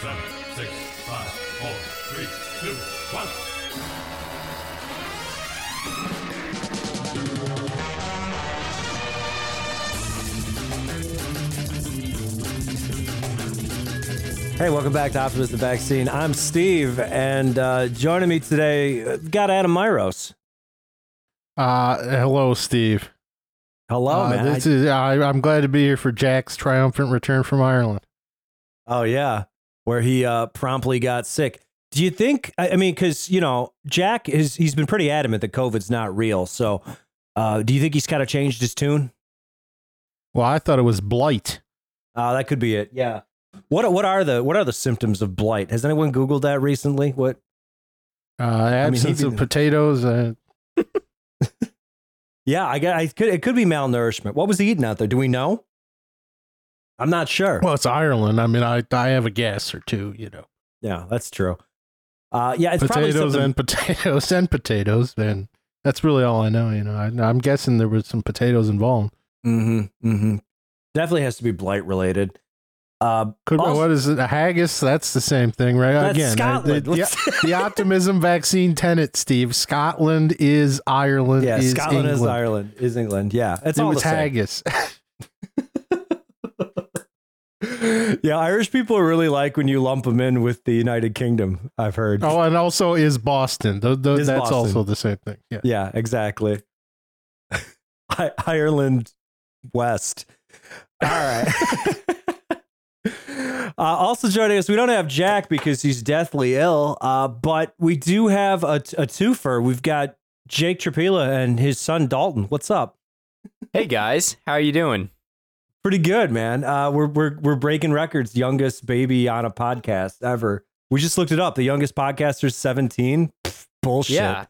seven, six, five, four, three, two, one. Hey, welcome back to Optimus the Vaccine. I'm Steve, and uh, joining me today, uh, got Adam Myros. Uh, hello, Steve. Hello, Uh, man. This is, I, I'm glad to be here for Jack's triumphant return from Ireland. oh, yeah, where he uh, promptly got sick. Do you think? I, I mean, because you know, Jack is he's been pretty adamant that COVID's not real. So, uh, do you think he's kind of changed his tune? Well, I thought it was blight. Uh, that could be it. Yeah. What what are the what are the symptoms of blight? Has anyone Googled that recently? What? Uh, mean, absence he of potatoes. Uh, Yeah, I got. I could. It could be malnourishment. What was he eating out there? Do we know? I'm not sure. well, it's Ireland. I mean, I I have a guess or two. You know, Yeah, that's true. Uh, yeah, it's probably potatoes and potatoes and potatoes. And that's really all I know. You know, I, I'm guessing there was some potatoes involved. mm-hmm, mm-hmm. Definitely has to be blight related. Uh, Could Also- what is it? A haggis? That's the same thing, right? Again, I- Scotland. the, the, the optimism vaccine tenet, Steve. Scotland is Ireland. yeah, is Scotland is England. Ireland is England. Yeah, it's it all was haggis. yeah, Irish people really like when you lump them in with the United Kingdom. I've heard. Oh, and also is Boston. Th- th- Is that's Boston. also the same thing. Yeah. Yeah, exactly. I- Ireland West. All right. uh, also joining us, we don't have Jack because he's deathly ill, uh, but we do have a, a twofer. We've got Jake Trapila and his son Dalton. What's up? Hey guys, how are you doing? Pretty good, man. Uh, we're we're we're breaking records. Youngest baby on a podcast ever. We just looked it up. The youngest podcaster is 17. Pff, bullshit. Yeah.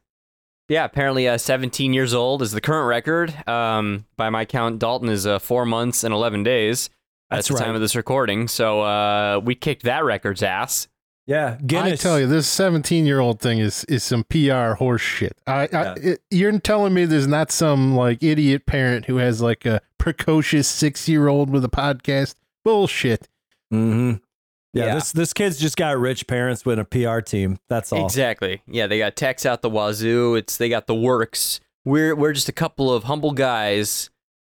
Yeah, apparently uh, 17 years old is the current record. Um, by my count, Dalton is uh, four months and 11 days That's at the right. time of this recording. So uh, we kicked that record's ass. Yeah. Guinness. I tell you, this 17 year old thing is is some PR horse shit. I, I it, you're telling me there's not some like idiot parent who has like a precocious six year old with a podcast? Bullshit. Mm-hmm. Yeah, Yeah. this this kid's just got rich parents with a PR team. That's all. Exactly. Yeah, they got techs out the wazoo. It's they got the works. We're we're just a couple of humble guys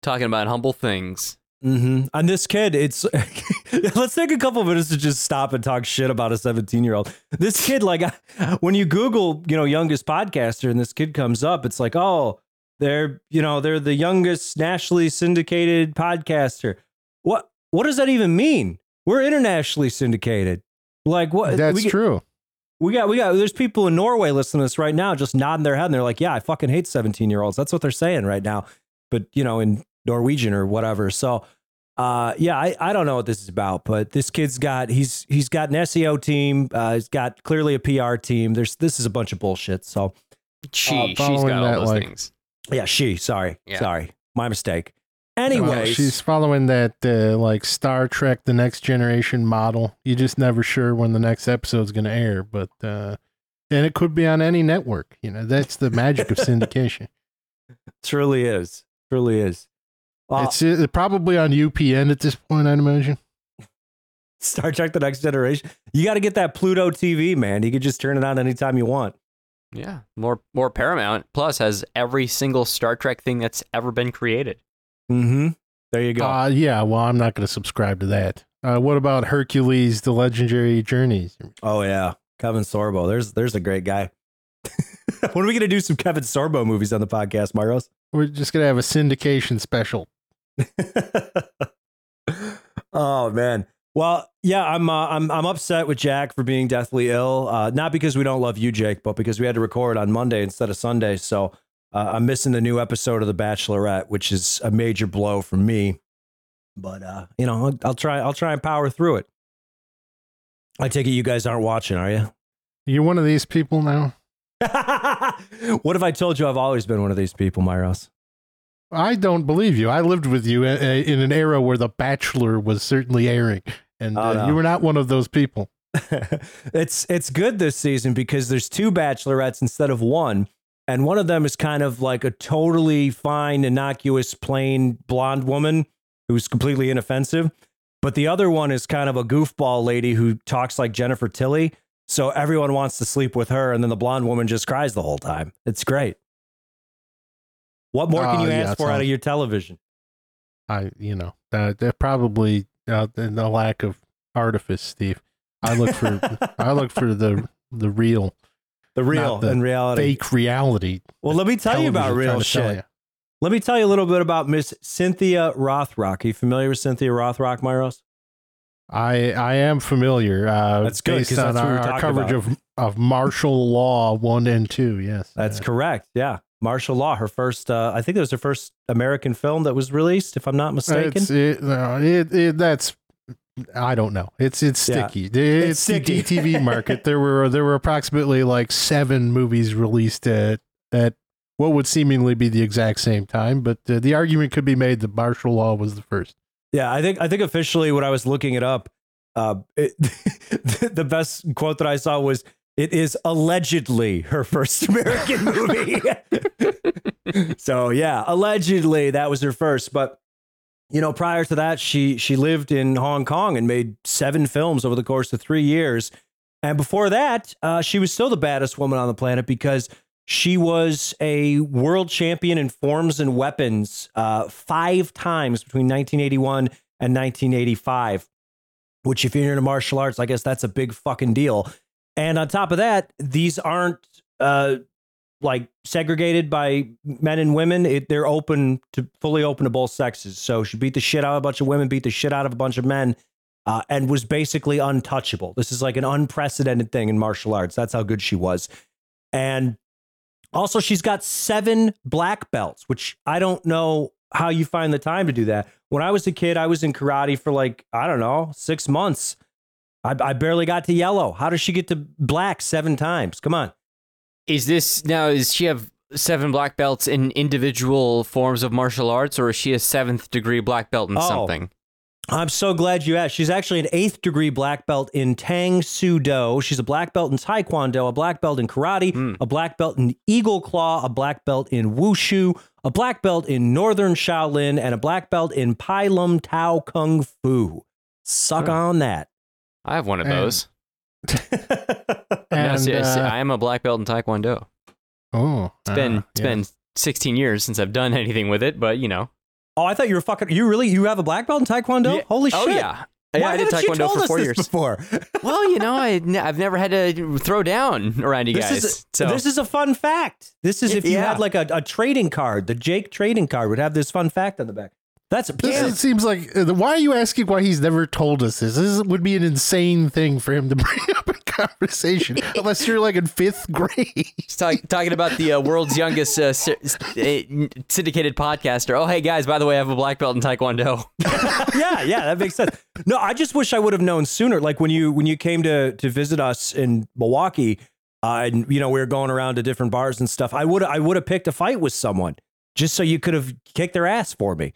talking about humble things. Mm-hmm. And this kid, it's let's take a couple minutes to just stop and talk shit about a 17 year old. This kid, like, when you Google, you know, youngest podcaster, and this kid comes up, it's like, oh, they're, you know, they're the youngest nationally syndicated podcaster. What what does that even mean? We're internationally syndicated. Like what? That's we true. We got, we got, there's people in Norway listening to this right now, just nodding their head. And they're like, yeah, I fucking hate 17 year olds. That's what they're saying right now. But, you know, in Norwegian or whatever. So, uh, yeah, I, I don't know what this is about, but this kid's got, he's, he's got an SEO team. Uh, he's got clearly a PR team. There's, this is a bunch of bullshit. So, She Uh, she's following got all that, those like- things. yeah, she, sorry, Yeah. sorry, my mistake. Well, Anyways, she's following that uh, like Star Trek: The Next Generation model. You're just never sure when the next episode's going to air, but uh, and it could be on any network. You know, that's the magic of syndication. truly is, truly is. Well, It's uh, probably on UPN at this point, I'd imagine. Star Trek: The Next Generation. You got to get that Pluto TV, man. You could just turn it on anytime you want. Yeah, more more Paramount Plus has every single Star Trek thing that's ever been created. Mm-hmm. There you go. Uh, yeah, well, I'm not going to subscribe to that. Uh, what about Hercules: The Legendary Journeys? oh yeah, Kevin Sorbo. There's there's a great guy. when are we gonna do some Kevin Sorbo movies on the podcast, Maros? We're just going to have a syndication special. oh man. Well, yeah, I'm uh, I'm I'm upset with Jack for being deathly ill. Uh, not because we don't love you, Jake, but because we had to record on Monday instead of Sunday. So uh, I'm missing the new episode of The Bachelorette, which is a major blow for me. But uh, you know, I'll, I'll try I'll try and power through it. I take it you guys aren't watching, are you? You're one of these people now. what if I told you I've always been one of these people, Myros? I don't believe you. I lived with you uh, in an era where The Bachelor was certainly airing, and Oh, uh, no. you were not one of those people. it's it's good this season because there's two bachelorettes instead of one, and one of them is kind of like a totally fine, innocuous, plain blonde woman who's completely inoffensive, but the other one is kind of a goofball lady who talks like Jennifer Tilly. So everyone wants to sleep with her, and then the blonde woman just cries the whole time. It's great. What more can Oh, you yeah, ask it for out of your television? I, you know, that that probably uh, the, the lack of artifice, Steve. I look for I look for the the real The real the in reality. fake reality. Well, let me tell you about real trying to sell shit. Let me tell you a little bit about Miss Cynthia Rothrock. Are you familiar with Cynthia Rothrock, Myros? I I am familiar. Uh, That's good, based on that's our, our coverage about. of of martial law one and two. Yes, That's Uh, correct. Yeah. Martial Law, her first, uh, I think it was her first American film that was released, if I'm not mistaken. It's, it, no, it, it, that's I don't know. It's it's Yeah. sticky. It's, sticky. the DTV market. There were there were approximately like seven movies released at at what would seemingly be the exact same time, but uh, the argument could be made that martial law was the first. Yeah, I think I think officially when I was looking it up, uh, it, the best quote that I saw was, "It is allegedly her first American movie." so yeah, allegedly that was her first. But you know, prior to that, she she lived in Hong Kong and made seven films over the course of three years. And before that, uh, she was still the baddest woman on the planet because she was a world champion in forms and weapons uh, five times between 1981 and 1985. Which, if you're into martial arts, I guess that's a big fucking deal. And on top of that, these aren't uh, like segregated by men and women. It, they're open to fully open to both sexes. So she beat the shit out of a bunch of women, beat the shit out of a bunch of men, uh, and was basically untouchable. This is like an unprecedented thing in martial arts. That's how good she was. And also, she's got seven black belts, which I don't know how you find the time to do that. When I was a kid, I was in karate for like, I don't know, six months. I, I barely got to yellow. How does she get to black seven times? Come on. Is this now? Is she have seven black belts in individual forms of martial arts, or is she a seventh degree black belt in Oh. something? I'm so glad you asked. She's actually an eighth degree black belt in Tang Soo Do. She's a black belt in Taekwondo, a black belt in karate, Hmm. a black belt in Eagle Claw, a black belt in Wushu, a black belt in Northern Shaolin, and a black belt in Pai Lum Tao Kung Fu. Suck Huh. on that. I have one of And- those. And, uh, I am a black belt in Taekwondo. oh, It's been uh, it's yeah. been 16 years since I've done anything with it, but you know. oh, I thought you were fucking. You really? You have a black belt in Taekwondo? Yeah. Holy Oh shit! yeah. Yeah, Why I did haven't you Taekwondo told for us four this years. before? well, you know, I, I've never had to throw down around you This guys. is so this is a fun fact. This is if you Yeah. had like a, a trading card. The Jake trading card would have this fun fact on the back. That's This yeah. is- seems like. uh, Why are you asking why he's never told us this? This would be an insane thing for him to bring up in conversation, unless you're like in fifth grade. He's talk, talking about the uh, world's youngest uh, uh, syndicated podcaster. Oh, hey guys, by the way, I have a black belt in Taekwondo. yeah, yeah, that makes sense. No, I just wish I would have known sooner. Like when you when you came to to visit us in Milwaukee, uh, and you know we were going around to different bars and stuff. I would I would have picked a fight with someone just so you could have kicked their ass for me.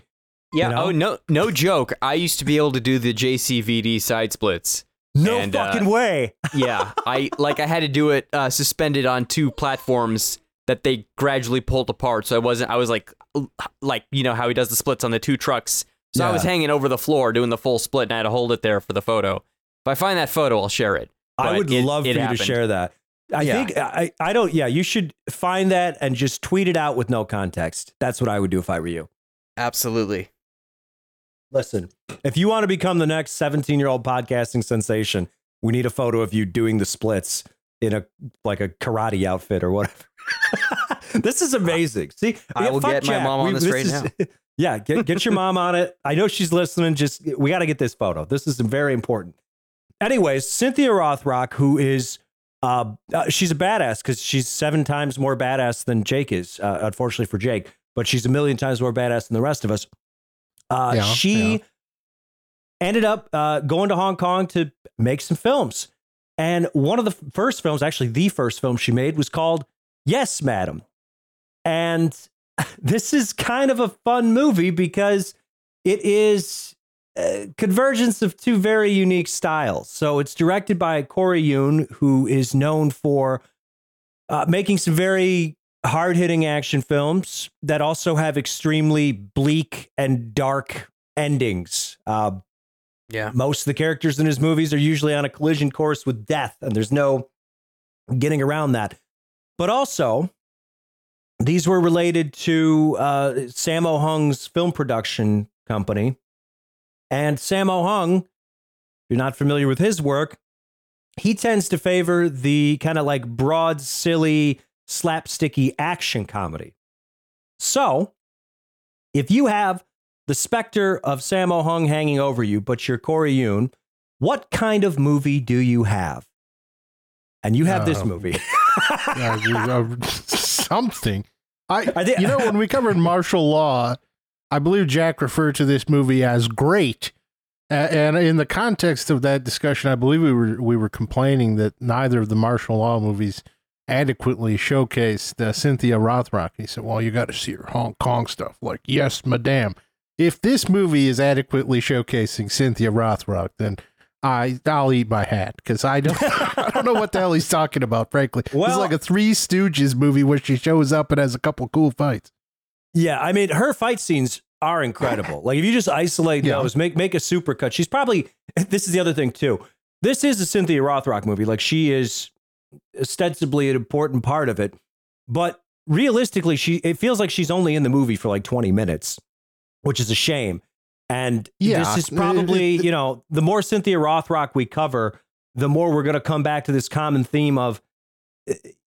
Yeah. You know? Oh no, no joke. I used to be able to do the JCVD side splits. No And, uh, fucking way. Yeah, I like I had to do it uh, suspended on two platforms that they gradually pulled apart. So I wasn't. I was like, like you know how he does the splits on the two trucks. So I was hanging over the floor doing the full split, and I had to hold it there for the photo. If I find that photo, I'll share it. I would it- love it for you happened. to share that. I Yeah. think I I don't. Yeah, you should find that and just tweet it out with no context. That's what I would do if I were you. Absolutely. Listen, if you want to become the next 17 year old podcasting sensation, we need a photo of you doing the splits in a like a karate outfit or whatever. this is amazing. See, I will get my mom on this right is- yeah, get get your mom on it. I know she's listening. Just we got to get this photo. This is very important. Anyways, Cynthia Rothrock, who is uh, uh she's a badass because she's seven times more badass than Jake is. Uh, unfortunately for Jake, but she's a million times more badass than the rest of us. Uh, Yeah, she yeah. ended up uh, going to Hong Kong to make some films. And one of the first films, actually the first film she made, was called Yes, Madam. And this is kind of a fun movie because it is a convergence of two very unique styles. So it's directed by Corey Yuen, who is known for uh, making some very hard hitting action films that also have extremely bleak and dark endings. Uh, Yeah. Most of the characters in his movies are usually on a collision course with death, and there's no getting around that. But also, these were related to uh, Sammo Hung's film production company. And Sammo Hung, if you're not familiar with his work, he tends to favor the kind of like broad, silly, slapsticky action comedy. So, if you have the specter of Sammo Hung hanging over you, but you're Corey Yuen, what kind of movie do you have? And you have this Um, movie. Uh, uh, something. I, I think- you know, when we covered martial law, I believe Jack referred to this movie as great. And in the context of that discussion, I believe we were we were complaining that neither of the martial law movies adequately showcased uh, Cynthia Rothrock. He said, "Well, you got to see her Hong Kong stuff." Like, yes, madame. If this movie is adequately showcasing Cynthia Rothrock, then I I'll eat my hat because I don't I don't know what the hell he's talking about. Frankly, it's like a Three Stooges movie where she shows up and has a couple cool fights. Yeah, I mean, her fight scenes are incredible. Like, if you just isolate Yeah. those, make make a supercut. She's probably. This is the other thing too. This is a Cynthia Rothrock movie. Like, she is ostensibly an important part of it, but realistically, she it feels like she's only in the movie for like twenty minutes, which is a shame. And Yeah. this is probably you know the more Cynthia Rothrock we cover, the more we're going to come back to this common theme of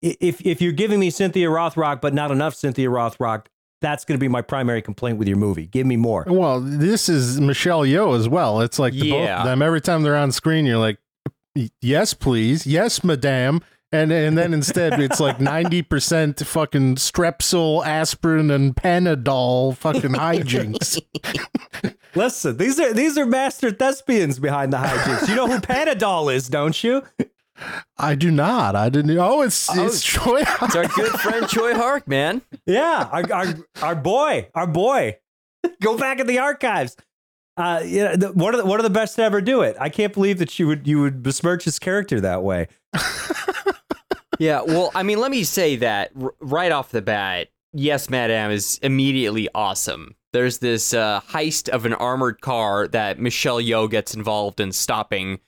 if if you're giving me Cynthia Rothrock but not enough Cynthia Rothrock, that's going to be my primary complaint with your movie. Give me more. Well, this is Michelle Yeoh as well. It's like the both Yeah. of them. Every time they're on screen, you're like, "Yes, please, yes, madame." And and then instead, it's like ninety percent fucking Strepsil, aspirin, and Panadol fucking hijinks. Listen, these are these are master thespians behind the hijinks. You know who Panadol is, don't you? I do not. I didn't. Oh, it's it's Troy. It's our good friend Tsui Hark, man. Yeah, our our, our boy, our boy. Go back in the archives. Uh, you know, the, one of the, one of the best to ever do it. I can't believe that you would you would besmirch his character that way. Yeah, well, I mean, let me say that r- right off the bat, yes, Madame is immediately awesome. There's this uh, heist of an armored car that Michelle Yeoh gets involved in stopping,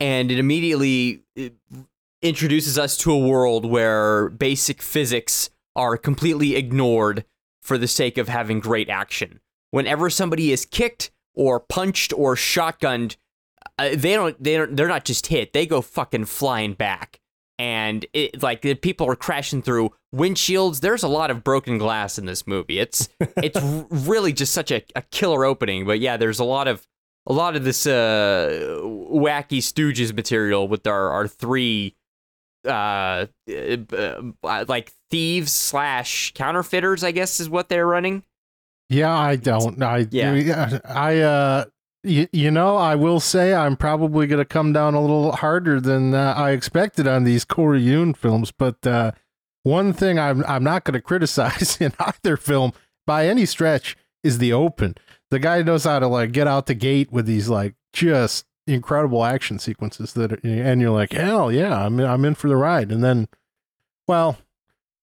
and it immediately uh, introduces us to a world where basic physics are completely ignored for the sake of having great action. Whenever somebody is kicked or punched or shotgunned, uh, they don't they don't they're not just hit; they go fucking flying back and it like the people are crashing through windshields. There's a lot of broken glass in this movie. It's it's really just such a, a killer opening. But yeah, there's a lot of a lot of this uh, wacky Stooges material with our our three uh, uh, uh, like thieves slash counterfeiters. I guess is what they're running. Yeah, I don't. I Yeah. I uh you, you know, I will say I'm probably going to come down a little harder than uh, I expected on these Corey Yuen films, but uh one thing I'm I'm not going to criticize in either film by any stretch is the open. The guy knows how to like get out the gate with these like just incredible action sequences that are, and you're like, "Hell, yeah, I'm I'm in for the ride." And then well,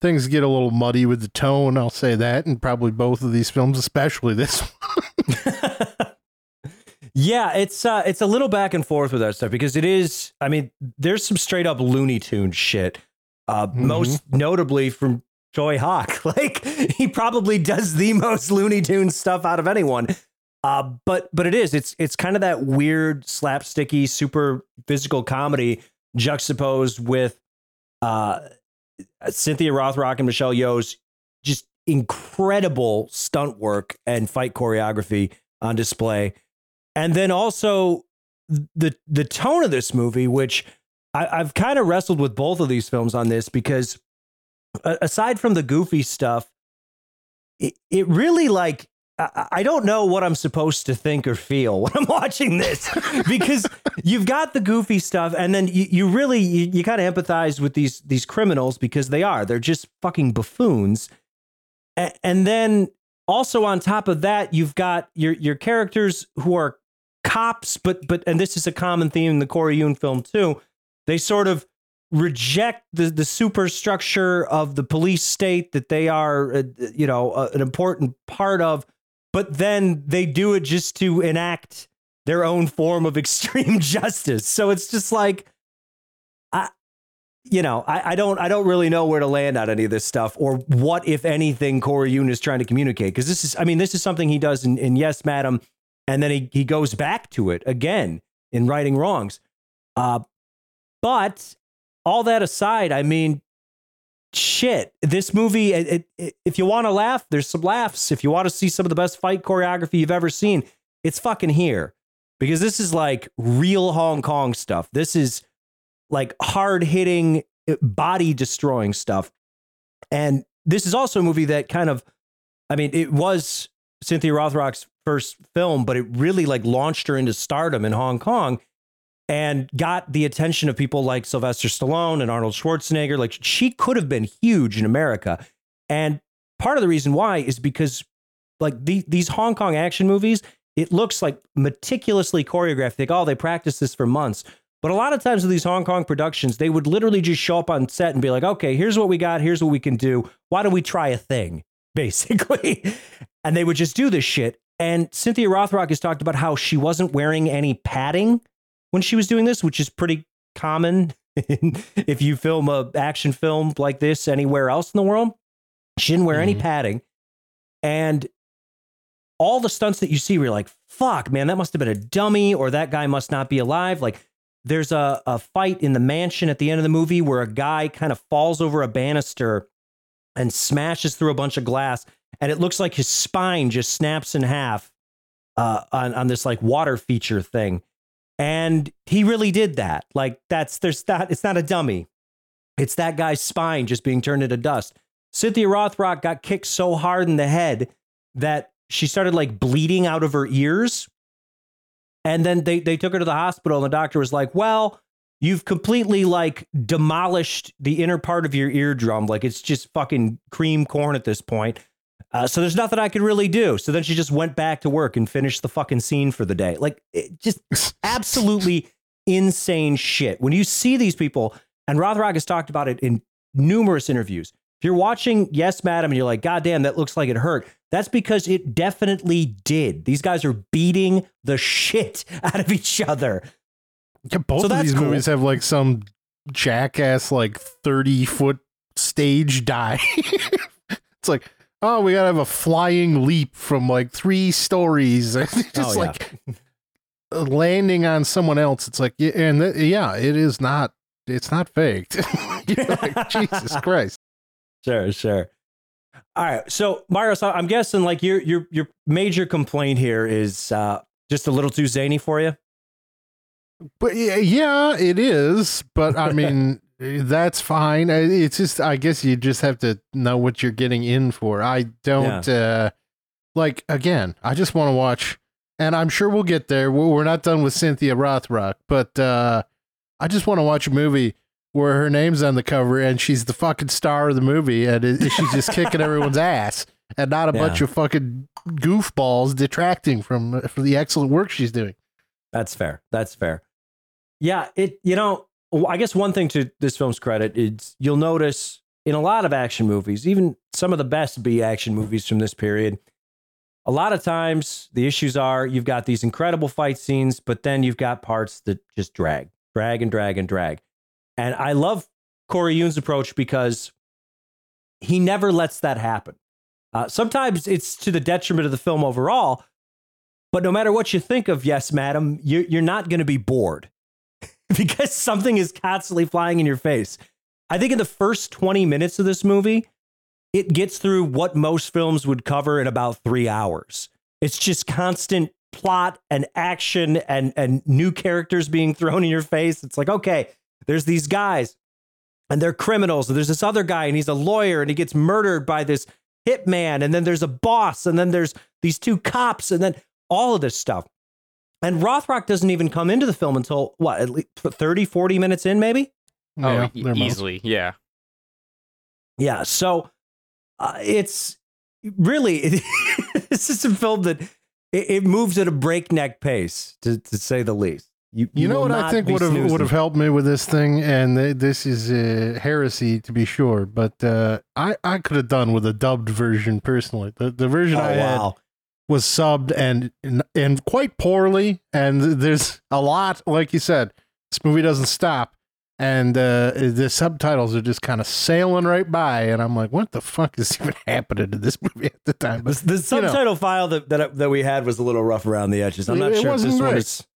things get a little muddy with the tone, I'll say that, and probably both of these films, especially this one. Yeah, it's uh, it's a little back and forth with that stuff because it is. I mean, there's some straight up Looney Tune shit. Uh, Most notably from Tsui Hark. Like he probably does the most Looney Tune stuff out of anyone. Uh, but but it is. It's it's kind of that weird slapsticky, super physical comedy juxtaposed with uh, Cynthia Rothrock and Michelle Yeoh's just incredible stunt work and fight choreography on display. And then also the the tone of this movie, which I, I've kind of wrestled with both of these films on this because aside from the goofy stuff, it, it really like I, I don't know what I'm supposed to think or feel when I'm watching this because you've got the goofy stuff and then you, you really you, you kind of empathize with these these criminals because they are. They're just fucking buffoons. A- and then also on top of that you've got your your characters who are cops but but and this is a common theme in the Corey Yuen film too they sort of reject the the superstructure of the police state that they are uh, you know uh, an important part of but then they do it just to enact their own form of extreme justice. So it's just like, I, you know, I, I don't, I don't really know where to land on any of this stuff or what, if anything, Corey Yuen is trying to communicate. Because this is, I mean, this is something he does in, in Yes, Madam, and then he he goes back to it again in righting wrongs. Uh, but all that aside, I mean, shit, this movie, it, it, if you want to laugh, there's some laughs. If you want to see some of the best fight choreography you've ever seen, it's fucking here. Because this is like real Hong Kong stuff. This is like hard hitting, body destroying stuff. And this is also a movie that kind of, I mean, it was Cynthia Rothrock's first film, but it really like launched her into stardom in Hong Kong and got the attention of people like Sylvester Stallone and Arnold Schwarzenegger. Like she could have been huge in America. And part of the reason why is because like the, these Hong Kong action movies, it looks like meticulously choreographed. Like, oh, they practiced this for months. But a lot of times with these Hong Kong productions, they would literally just show up on set and be like, okay, here's what we got. Here's what we can do. Why don't we try a thing? Basically. and they would just do this shit. And Cynthia Rothrock has talked about how she wasn't wearing any padding when she was doing this, which is pretty common if you film a action film like this anywhere else in the world. She didn't wear mm-hmm. any padding. And all the stunts that you see, we're like, fuck, man, that must have been a dummy or that guy must not be alive. Like, there's a, a fight in the mansion at the end of the movie where a guy kind of falls over a banister and smashes through a bunch of glass. And it looks like his spine just snaps in half uh, on, on this like water feature thing. And he really did that. Like, that's, there's that it's not a dummy. It's that guy's spine just being turned into dust. Cynthia Rothrock got kicked so hard in the head that she started like bleeding out of her ears. And then they, they took her to the hospital, and the doctor was like, Well, you've completely like demolished the inner part of your eardrum. Like it's just fucking cream corn at this point. Uh, so there's nothing I could really do. So then she just went back to work and finished the fucking scene for the day. Like just absolutely insane shit. When you see these people, and Rothrock has talked about it in numerous interviews. If you're watching Yes, Madam, and you're like, God damn, that looks like it hurt. That's because it definitely did. These guys are beating the shit out of each other. Yeah, both so of these cool. movies have like some jackass like 30 foot stage dive. it's like, oh, we gotta have a flying leap from like three stories. just oh, yeah. like landing on someone else. It's like, and th- yeah, it is not. It's not faked. like, Jesus Christ. Sure, sure. All right. So, Mario, I'm guessing like your your your major complaint here is uh, just a little too zany for you. But yeah, it is. But I mean, that's fine. It's just I guess you just have to know what you're getting in for. I don't yeah. uh, like again. I just want to watch, and I'm sure we'll get there. We're not done with Cynthia Rothrock, but uh, I just want to watch a movie where her name's on the cover and she's the fucking star of the movie and it, she's just kicking everyone's ass and not a yeah. bunch of fucking goofballs detracting from from the excellent work she's doing. That's fair. That's fair. Yeah, it you know, I guess one thing to this film's credit is you'll notice in a lot of action movies, even some of the best B action movies from this period, a lot of times the issues are you've got these incredible fight scenes, but then you've got parts that just drag, drag and drag and drag. And I love Corey Yuen's approach because he never lets that happen. Uh, sometimes it's to the detriment of the film overall, but no matter what you think of Yes, Madam, you're not going to be bored because something is constantly flying in your face. I think in the first 20 minutes of this movie, it gets through what most films would cover in about three hours. It's just constant plot and action and, and new characters being thrown in your face. It's like, okay, there's these guys and they're criminals. And there's this other guy and he's a lawyer and he gets murdered by this hitman. And then there's a boss and then there's these two cops and then all of this stuff. And Rothrock doesn't even come into the film until what, at least 30, 40 minutes in, maybe? Oh, yeah, easily. Yeah. Yeah. So uh, it's really, it, this is a film that it, it moves at a breakneck pace, to, to say the least. You, you, you know what I think would have would have helped me with this thing, and th- this is uh, heresy to be sure, but uh, I I could have done with a dubbed version personally. The the version oh, I wow. Was subbed and and quite poorly. And there's a lot, like you said, this movie doesn't stop, and uh, the subtitles are just kind of sailing right by, and I'm like, what the fuck is even happening to this movie at the time? The, But the subtitle file that, that that we had was a little rough around the edges. I'm not It sure if wasn't this one is.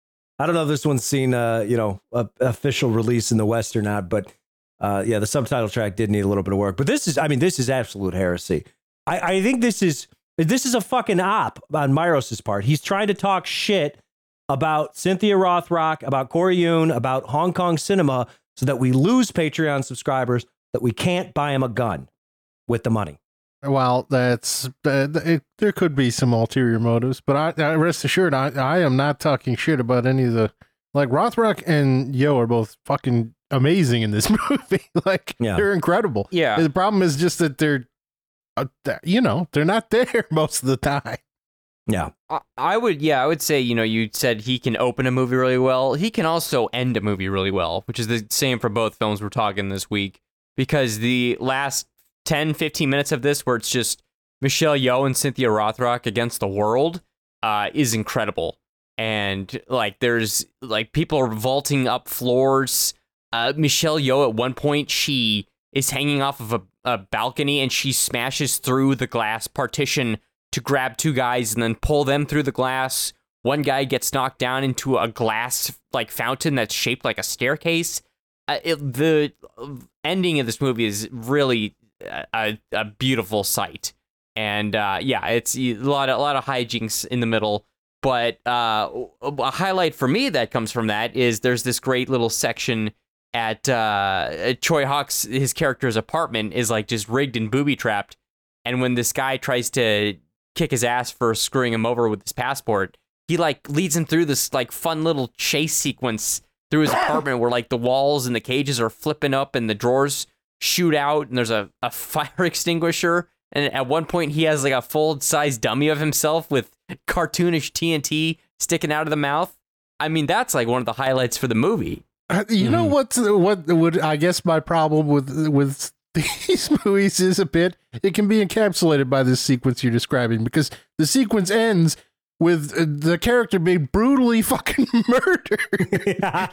I don't know if this one's seen, uh, you know, a, official release in the West or not. But uh, yeah, the subtitle track did need a little bit of work. But this is, I mean, this is absolute heresy. I, I think this is this is a fucking op on Myros's part. He's trying to talk shit about Cynthia Rothrock, about Corey Yuen, about Hong Kong cinema, so that we lose Patreon subscribers, that we can't buy him a gun with the money. Well, that's uh, it, there could be some ulterior motives, but I, I rest assured, I, I am not talking shit about any of the like Rothrock and Yeoh are both fucking amazing in this movie. like Yeah. they're incredible. Yeah. The problem is just that they're, uh, th- you know, they're not there most of the time. Yeah. I- I would, yeah, I would say, you know, you said he can open a movie really well. He can also end a movie really well, which is the same for both films we're talking this week. Because the last 10, 15 minutes of this, where it's just Michelle Yeoh and Cynthia Rothrock against the world, uh, is incredible. And like, there's like people are vaulting up floors. Uh, Michelle Yeoh at one point, she is hanging off of a, a balcony and she smashes through the glass partition to grab two guys and then pull them through the glass. One guy gets knocked down into a glass like fountain that's shaped like a staircase. Uh, it, the ending of this movie is really a, a, beautiful sight, and uh, yeah, it's a lot of a lot of hijinks in the middle. But uh, a highlight for me that comes from that is there's this great little section at uh, Tsui Hark's his character's apartment is like just rigged and booby trapped, and when this guy tries to kick his ass for screwing him over with his passport, he like leads him through this like fun little chase sequence through his apartment where like the walls and the cages are flipping up and the drawers shoot out and there's a, a fire extinguisher and at one point he has like a full size dummy of himself with cartoonish TNT sticking out of the mouth. I mean that's like one of the highlights for the movie. Uh, You know what? What would I guess my problem with with these movies is a bit. It can be encapsulated by this sequence you're describing because the sequence ends with uh, the character being brutally fucking murdered. yeah.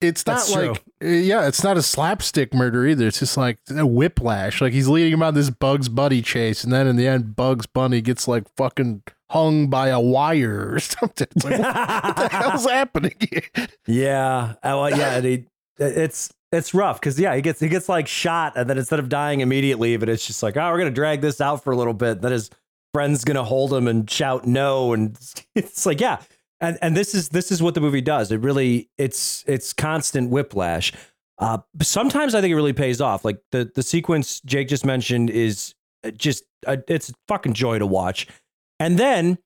It's not That's like uh, yeah, it's not a slapstick murder either. It's just like a whiplash. Like he's leading him on this Bugs Bunny chase, and then in the end, Bugs Bunny gets like fucking hung by a wire or something. It's like, what the hell's happening here? Yeah, well, yeah, and he, it's it's rough because yeah, he gets he gets like shot, and then instead of dying immediately, but it's just like, oh, we're gonna drag this out for a little bit. Then his friend's gonna hold him and shout no, and it's like, yeah, and and this is this is what the movie does. It really it's it's constant whiplash. Uh, sometimes I think it really pays off. Like the the sequence Jake just mentioned is just uh, it's a fucking joy to watch, and then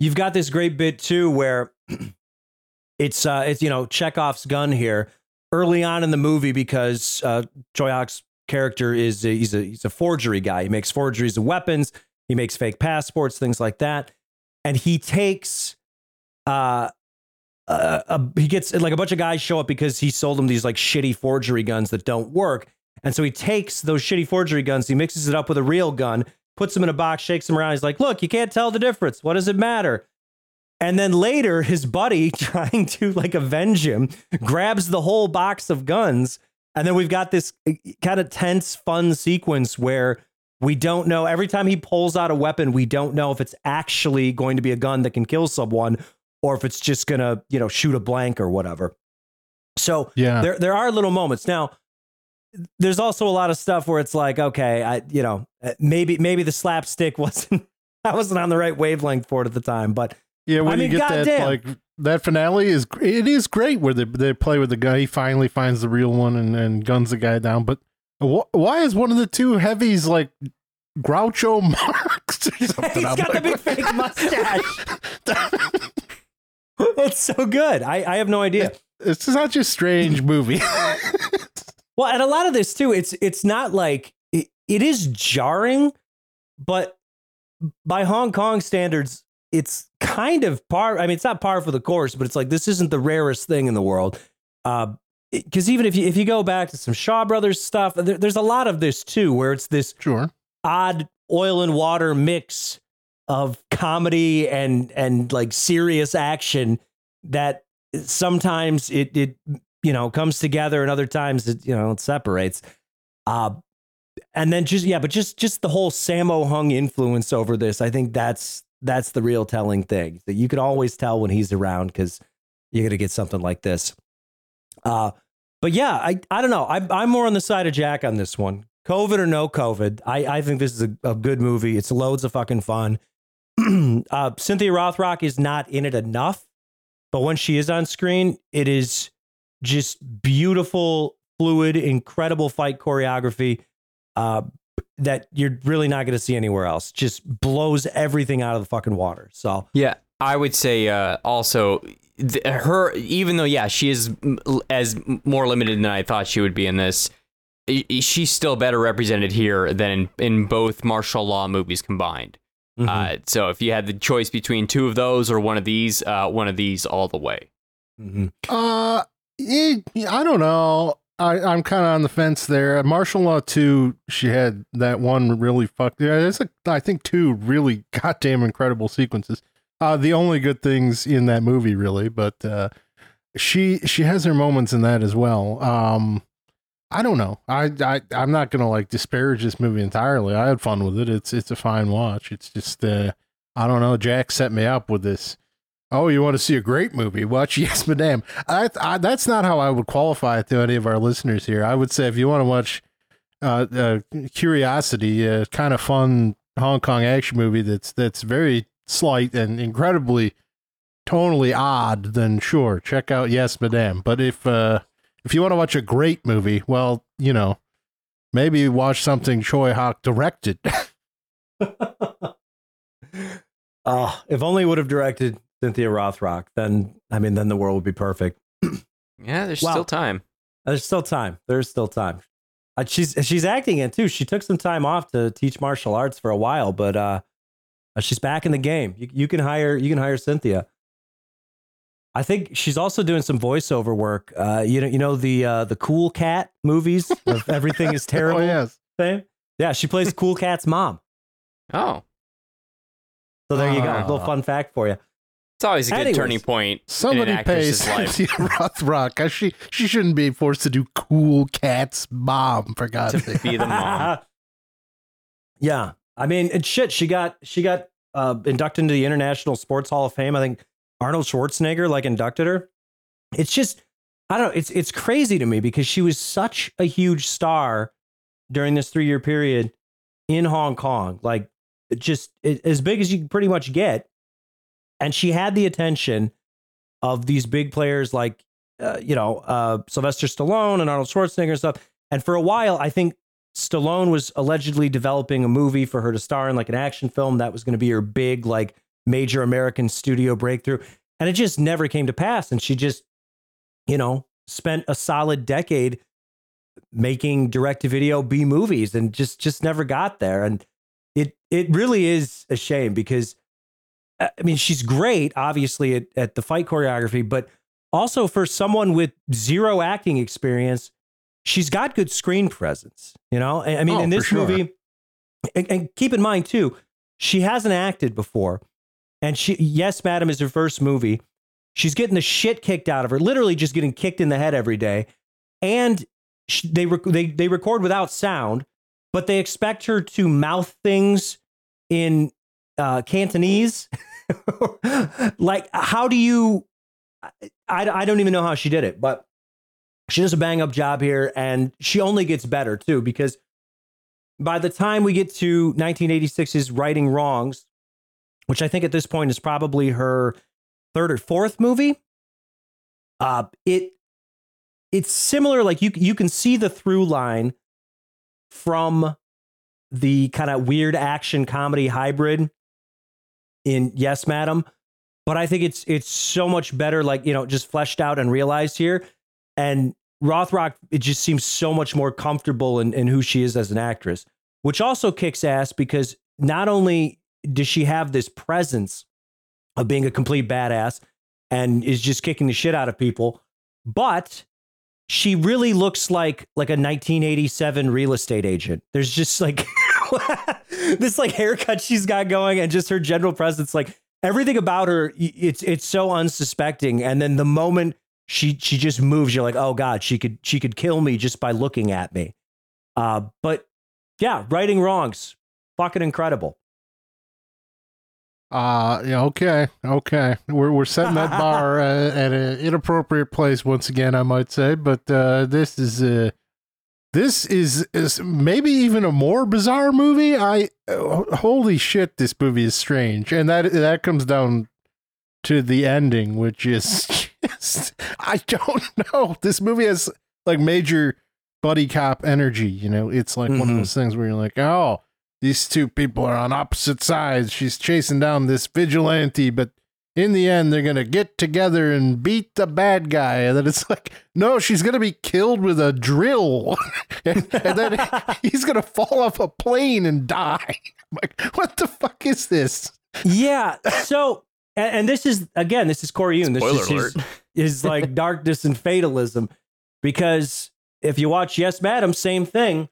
you've got this great bit too where it's uh it's you know Chekhov's gun here early on in the movie because uh Hark's character is a, he's a he's a forgery guy. He makes forgeries of weapons, he makes fake passports, things like that. And he takes uh uh, uh, he gets like a bunch of guys show up because he sold them these like shitty forgery guns that don't work. And so he takes those shitty forgery guns, he mixes it up with a real gun, puts them in a box, shakes them around. He's like, "Look, you can't tell the difference. What does it matter?" And then later, his buddy, trying to like avenge him, grabs the whole box of guns. And then we've got this kind of tense, fun sequence where we don't know. Every time he pulls out a weapon, we don't know if it's actually going to be a gun that can kill someone or if it's just to, you know, shoot a blank or whatever. So Yeah. there, there are little moments. Now, there's also a lot of stuff where it's like, okay, I, you know, uh, maybe, maybe the slapstick wasn't, I wasn't on the right wavelength for it at the time, but Yeah, when I mean, you get that goddamn. like that finale is it is great where they they play with the guy. He finally finds the real one and, and guns the guy down. But wh- why is one of the two heavies like Groucho Marx or something? He's I'm got the big fake mustache. it's so good. I, I have no idea. it's such a strange movie. Well, and a lot of this too, it's it's not like it, it is jarring, but by Hong Kong standards, it's kind of par. I mean, it's not par for the course, but it's like this isn't the rarest thing in the world. Uh, because even if you if you go back to some Shaw Brothers stuff, there, there's a lot of this too, where it's this sure. odd oil and water mix of comedy and and like serious action that sometimes it it you know comes together and other times it you know it separates. Uh, and then just yeah, but just just the whole Sammo Hung influence over this, I think that's that's the real telling thing that you could always tell when he's around because you're gonna get something like this. Uh, but yeah, I I don't know. I, I'm more on the side of Jack on this one. COVID or no COVID, I I think this is a, a good movie. It's loads of fucking fun. uh, Cynthia Rothrock is not in it enough, but when she is on screen, it is just beautiful, fluid, incredible fight choreography uh, that you're really not going to see anywhere else. Just blows everything out of the fucking water. So Yeah, I would say uh, also her, even though yeah, she is as more limited than I thought she would be in this. She's still better represented here than in both martial law movies combined. Mhm. Uh, so if you had the choice between two of those or one of these, uh, one of these all the way. Mhm. Uh, eh, I don't know. I, I'm kind of on the fence there. Martial Law 2, she had that one really fucked. Yeah, there's, a, I think, two really goddamn incredible sequences. Uh, the only good things in that movie, really, but uh, she she has her moments in that as well. Um, I don't know. I, I I'm not gonna like disparage this movie entirely. I had fun with it. It's it's a fine watch. It's just uh, I don't know. Jack set me up with this. Oh, you want to see a great movie? Watch Yes, Madame. I, I, that's not how I would qualify it to any of our listeners here. I would say if you want to watch uh, uh, Curiosity, a kind of fun Hong Kong action movie that's that's very slight and incredibly tonally odd, then sure, check out Yes, Madame. But if uh, if you want to watch a great movie, well, you know, maybe watch something Tsui Hark directed. Oh, if only would have directed Cynthia Rothrock, then I mean, then the world would be perfect. Yeah, there's Wow. still time. There's still time. There's still time. Uh, she's she's acting it too. She took some time off to teach martial arts for a while, but uh, uh, she's back in the game. You, you can hire you can hire Cynthia. I think she's also doing some voiceover work. Uh, you know, you know the uh, the Cool Cat movies of Everything is Terrible. oh yes. fame? Yeah, she plays Cool Cat's mom. Oh, So there you go. A little fun fact for you. it's always a good Anyways, turning point in Somebody an pays Cynthia Rothrock. She she shouldn't be forced to do cool cat's mom for God's to sake. be the mom. yeah, I mean, and shit. She got she got uh, inducted into the International Sports Hall of Fame. I think Arnold Schwarzenegger like inducted her. It's just I don't know. It's it's crazy to me because she was such a huge star during this three year period in Hong Kong. Like just it, as big as you can pretty much get, and she had the attention of these big players like uh, you know uh, Sylvester Stallone and Arnold Schwarzenegger and stuff. And for a while, I think Stallone was allegedly developing a movie for her to star in, like an action film that was going to be her big, like major American studio breakthrough. And it just never came to pass. And she just, you know, spent a solid decade making direct to video B movies and just just never got there. And it it really is a shame because uh, I mean she's great, obviously at, at the fight choreography, but also for someone with zero acting experience, she's got good screen presence. You know, I I mean, Oh, in this sure. movie, and, and keep in mind too, she hasn't acted before, and she yes, madam is her first movie. She's getting the shit kicked out of her, literally just getting kicked in the head every day, and sh- they rec- they they record without sound, but they expect her to mouth things in uh, Cantonese. like, how do you? I, I don't even know how she did it, but she does a bang up job here, and she only gets better too because by the time we get to 1986's Righting Wrongs, which I think at this point is probably her third or fourth movie, uh, it it's similar. Like you you can see the through line from the kind of weird action comedy hybrid in Yes, Madam. But I think it's it's so much better, like you know, just fleshed out and realized here. And Rothrock, it just seems so much more comfortable in, in who she is as an actress, which also kicks ass because not only does she have this presence of being a complete badass and is just kicking the shit out of people, but she really looks like like a 1987 real estate agent. There's just like this like haircut she's got going and just her general presence. Like everything about her it's it's so unsuspecting. And then the moment she she just moves you're like oh god she could she could kill me just by looking at me. Uh but yeah righting wrongs. Fucking incredible Uh, yeah, okay, okay. We're we're setting that bar uh, at an inappropriate place once again, I might say. But uh, this is uh, this is is maybe even a more bizarre movie. I uh, holy shit, this movie is strange, and that that comes down to the ending, which is just I don't know. This movie has like major buddy cop energy. You know, it's like one of Mhm. those things where you're like, oh these two people are on opposite sides. She's chasing down this vigilante, but in the end, they're gonna get together and beat the bad guy. And then it's like, no, she's gonna be killed with a drill, and, and then he's gonna fall off a plane and die. I'm like, what the fuck is this? yeah so and, and this is again this is Corey Yuen. this Spoiler is his, alert. is like darkness and fatalism because if you watch Yes Madam, same thing.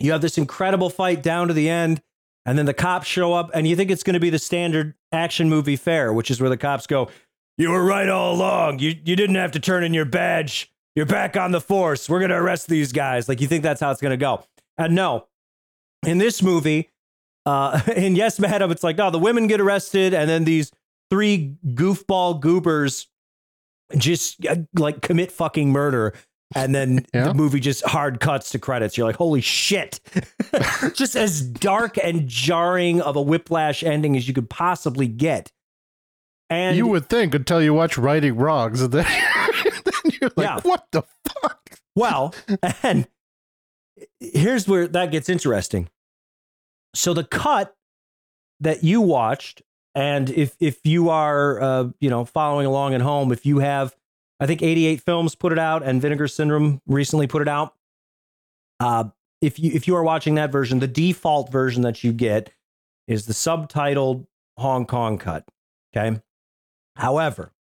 You have this incredible fight down to the end, and then the cops show up, and you think it's going to be the standard action movie fare, which is where the cops go, "You were right all along. You you didn't have to turn in your badge. You're back on the force. We're going to arrest these guys." Like you think that's how it's going to go, and no, in this movie, uh, in Yes Madam, it's like, no, the women get arrested, and then these three goofball goobers just uh, like commit fucking murder and then Yeah. the movie just hard cuts to credits you're like holy shit just as dark and jarring of a whiplash ending as you could possibly get and you would think until you watch Righting Wrongs, and then, then you're like, Yeah. what the fuck? Well, and here's where that gets interesting. So the cut that you watched, and if if you are uh, you know following along at home, if you have, I think 88 Films put it out, and Vinegar Syndrome recently put it out. Uh, if you if you are watching that version, the default version that you get is the subtitled Hong Kong cut. Okay. However,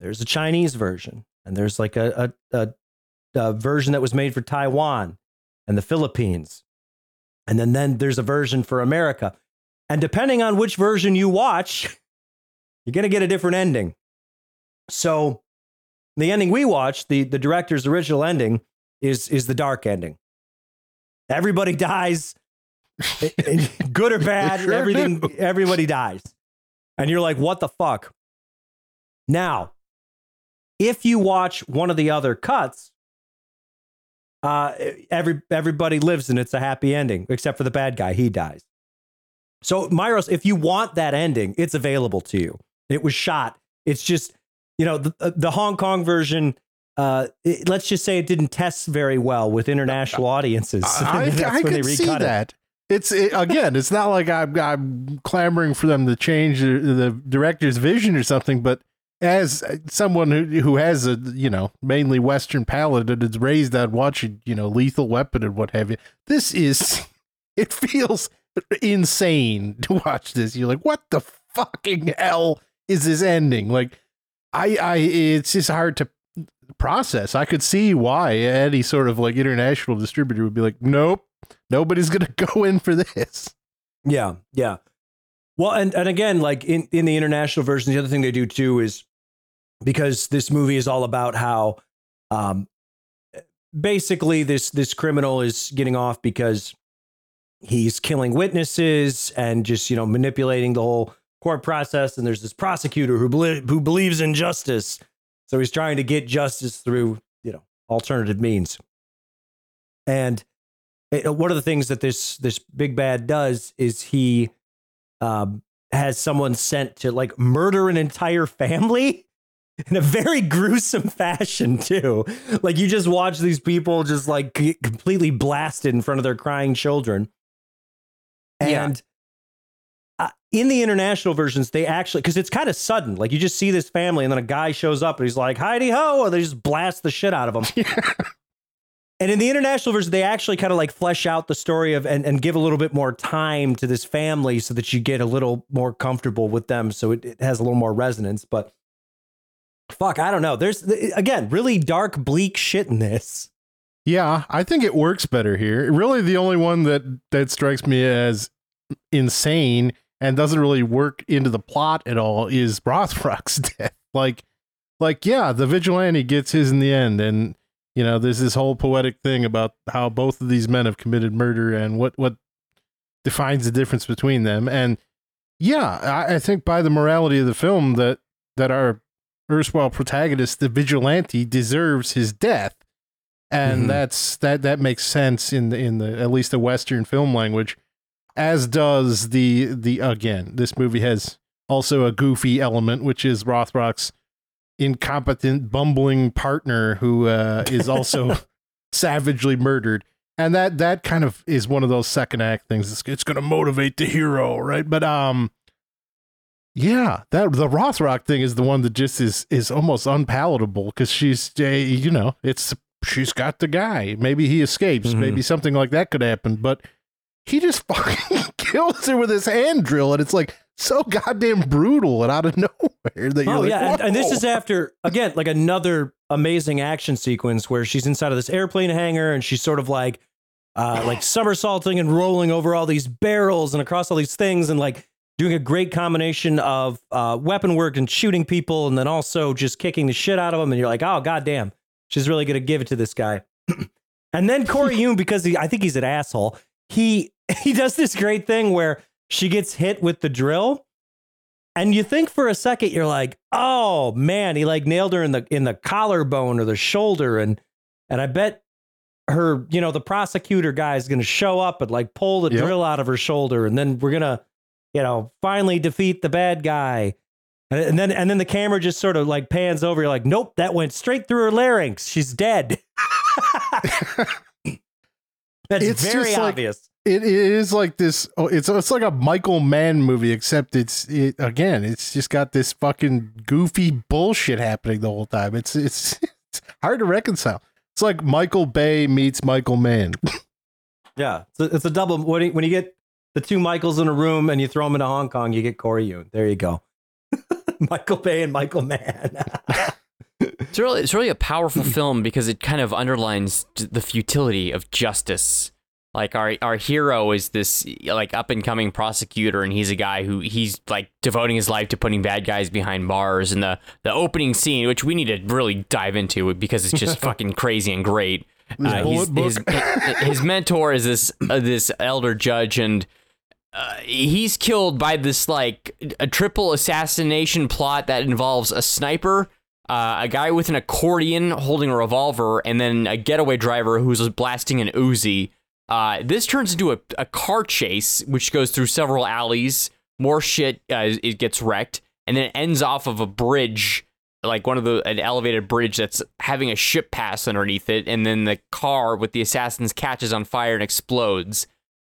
there's a Chinese version, and there's like a, a, a uh, version that was made for Taiwan and the Philippines. And then, then there's a version for America. And depending on which version you watch, you're going to get a different ending. So the ending we watched, the, the director's original ending, is, is the dark ending. Everybody dies, good or bad, Sure everything, do. everybody dies. And you're like, what the fuck? Now, if you watch one of the other cuts, uh, every everybody lives and it's a happy ending, except for the bad guy. He dies. So, Myros, if you want that ending, it's available to you. It was shot. It's just, you know, the, uh, the Hong Kong version. Uh, it- let's just say it didn't test very well with international audiences. I, That's I when they could see recut it. that. It's it, again. It's not like I'm, I'm clamoring for them to change the, the director's vision or something, but as someone who who has a you know mainly Western palate and is raised on watching you know Lethal Weapon and what have you, this is it feels insane to watch this. You're like, what the fucking hell is this ending? Like, I I it's just hard to process. I could see why any sort of like international distributor would be like, nope, nobody's gonna go in for this. Yeah, yeah. Well, and and again, like in in the international version, the other thing they do too is because this movie is all about how, um, basically this this criminal is getting off because he's killing witnesses and just you know manipulating the whole court process. And there's this prosecutor who belie- who believes in justice, so he's trying to get justice through you know alternative means. And it, one of the things that this this big bad does is he um, has someone sent to like murder an entire family in a very gruesome fashion too. Like you just watch these people just like completely blasted in front of their crying children. And in the international versions, they actually because it's kind of sudden. Like you just see this family, and then a guy shows up, and he's like, "Heidi ho!" and they just blast the shit out of them. And in the international version, they actually kind of like flesh out the story of and, and give a little bit more time to this family so that you get a little more comfortable with them. So it, it has a little more resonance. But fuck, I don't know. There's again really dark, bleak shit in this. Yeah, I think it works better here. Really, the only one that that strikes me as insane and doesn't really work into the plot at all is Rothrock's death. Like, like yeah, the vigilante gets his in the end, and you know, there's this whole poetic thing about how both of these men have committed murder and what what defines the difference between them. And yeah, I, I think by the morality of the film that that our erstwhile protagonist, the vigilante, deserves his death and Mhm. that's that that makes sense in the in the at least the western film language as does the the again this movie has also a goofy element which is rothrock's incompetent bumbling partner who uh, is also savagely murdered. And that that kind of is one of those second act things. It's, it's going to motivate the hero right? But um yeah that the rothrock thing is the one that just is is almost unpalatable because she's uh, you know it's she's got the guy. Maybe he escapes. Mhm. maybe something like that could happen. But he just fucking kills her with his hand drill and it's like so goddamn brutal and out of nowhere that you're Oh like, yeah, and, and this is after again like another amazing action sequence where she's inside of this airplane hangar and she's sort of like uh like somersaulting and rolling over all these barrels and across all these things and like doing a great combination of uh weapon work and shooting people and then also just kicking the shit out of them and you're like, "Oh goddamn. She's really to give it to this guy." and then Corey Yuen because he, I think he's an asshole. He he does this great thing where she gets hit with the drill and you think for a second you're like, oh man, he like nailed her in the in the collarbone or the shoulder, and and I bet her, you know, the prosecutor guy is gonna show up and like pull the Yep. drill out of her shoulder, and then we're gonna, you know, finally defeat the bad guy. And, and then and then the camera just sort of like pans over. You're like, nope, that went straight through her larynx. She's dead. That's It's very just like- obvious. It, it is like this. Oh, it's it's like a Michael Mann movie, except it's it again. It's just got this fucking goofy bullshit happening the whole time. It's it's, it's hard to reconcile. It's like Michael Bay meets Michael Mann. Yeah, it's a, it's a double. When you, when you get the two Michaels in a room and you throw them into Hong Kong, you get Corey Yuen. There you go. Michael Bay and Michael Mann. It's really, it's really a powerful film because it kind of underlines the futility of justice. Like our our hero is this like up and coming prosecutor, and he's a guy who he's like devoting his life to putting bad guys behind bars. And the the opening scene, which we need to really dive into because it's just fucking crazy and great. Uh, his, his mentor is this uh, this elder judge, and uh, he's killed by this like a triple assassination plot that involves a sniper, uh, a guy with an accordion holding a revolver, and then a getaway driver who's blasting an Uzi. Uh, this turns into a, a car chase, which goes through several alleys. More shit, uh, it gets wrecked, and then it ends off of a bridge, like one of the an elevated bridge that's having a ship pass underneath it, and then the car with the assassins catches on fire and explodes.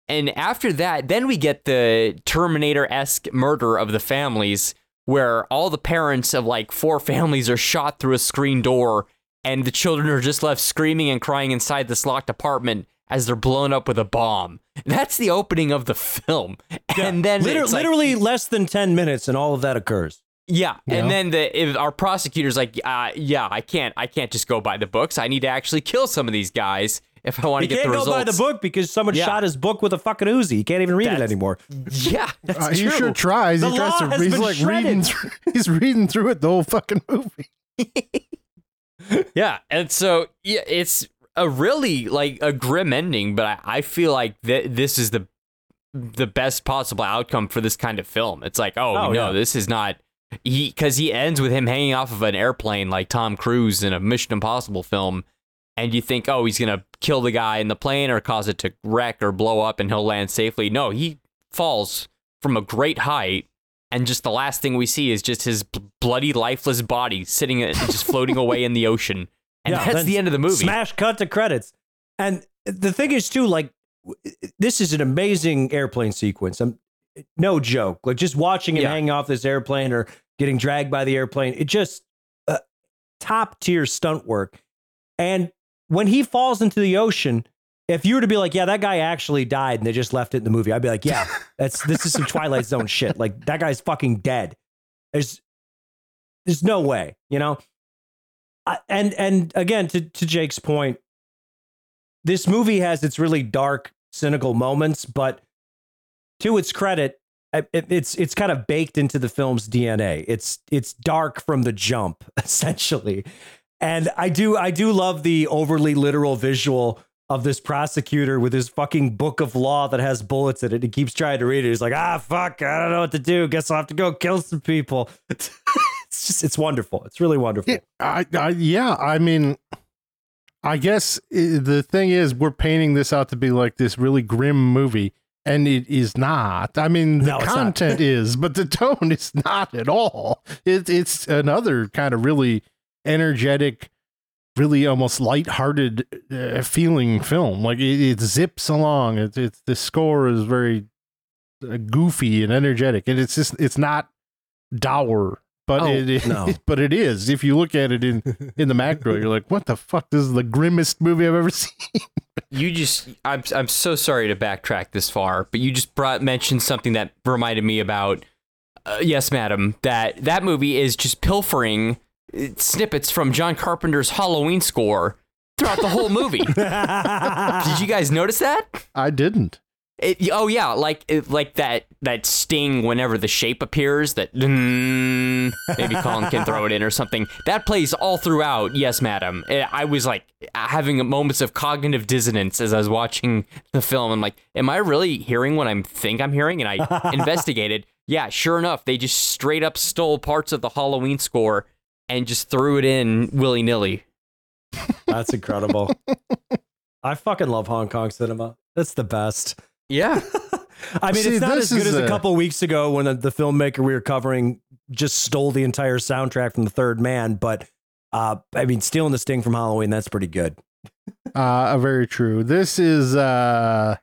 And after that, then we get the Terminator esque murder of the families, where all the parents of like four families are shot through a screen door, and the children are just left screaming and crying inside this locked apartment as they're blown up with a bomb. That's the opening of the film. And then Liter- it's like- literally less than 10 minutes and all of that occurs. yeah, Yeah. and then the if our prosecutor's like, uh, yeah, I can't, I can't just go by the books. I need to actually kill some of these guys if I want to get can't go results. by the book because someone Yeah. shot his book with a fucking Uzi. He can't even read it anymore. Yeah, that's Uh, he sure tries. The he tries law to. has He's been like reading. shredded. Through, he's reading through it the whole fucking movie. Yeah, and so yeah, it's a really like a grim ending, but I, I feel like th- this is the the best possible outcome for this kind of film. It's like, oh, Oh, no, yeah. this is not he because he ends with him hanging off of an airplane like Tom Cruise in a Mission Impossible film, and you think, oh, he's gonna kill the guy in the plane or cause it to wreck or blow up, and he'll land safely. No, he falls from a great height. And just the last thing we see is just his bl- bloody, lifeless body sitting, just floating away in the ocean. And Yeah, that's the end of the movie. Smash cut to credits. And the thing is, too, like, this is an amazing airplane sequence. I'm, no joke. Like, just watching him Yeah. hanging off this airplane or getting dragged by the airplane, it just uh, top tier stunt work. And when he falls into the ocean, if you were to be like, yeah, that guy actually died and they just left it in the movie, I'd be like, yeah, that's this is some Twilight Zone shit. Like that guy's fucking dead. There's there's no way, you know. And and again to to Jake's point, this movie has its really dark, cynical moments, but to its credit, it, it's it's kind of baked into the film's DNA. It's it's dark from the jump, essentially. And I do I do love the overly literal visual of this prosecutor with his fucking book of law that has bullets in it. He keeps trying to read it. He's like, ah, fuck, I don't know what to do. Guess I'll have to go kill some people. it's just, it's wonderful. It's really wonderful. Yeah, I, I, yeah, I mean, I guess the thing is, we're painting this out to be like this really grim movie, and it is not. I mean, the No, content is, but the tone is not at all. It, it's another kind of really energetic, really almost lighthearted uh, feeling film. Like it, it zips along. It's it's the score is very uh, goofy and energetic, and it's just it's not dour. But Oh, it, it no. but it is. If you look at it in in the macro, you're like, what the fuck? This is the grimmest movie I've ever seen. You just I'm I'm so sorry to backtrack this far, but you just brought mentioned something that reminded me about uh, yes, madam, that that movie is just pilfering uh, snippets from John Carpenter's Halloween score throughout the whole movie. Did you guys notice that? I didn't. It, oh yeah, like it, like that that sting whenever the shape appears. That mm, maybe Colin can throw it in or something. That plays all throughout. Yes, madam. Eh, I was like having moments of cognitive dissonance as I was watching the film. I'm like, am I really hearing what I think I'm hearing? And I investigated. Yeah, sure enough, they just straight up stole parts of the Halloween score and just threw it in willy nilly. That's incredible. I fucking love Hong Kong cinema. It's the best. Yeah. I mean, See, it's not as good as a a- couple weeks ago when the, the filmmaker we were covering just stole the entire soundtrack from The Third Man. But uh, I mean, stealing the sting from Halloween, that's pretty good. Uh, very true. This is, uh,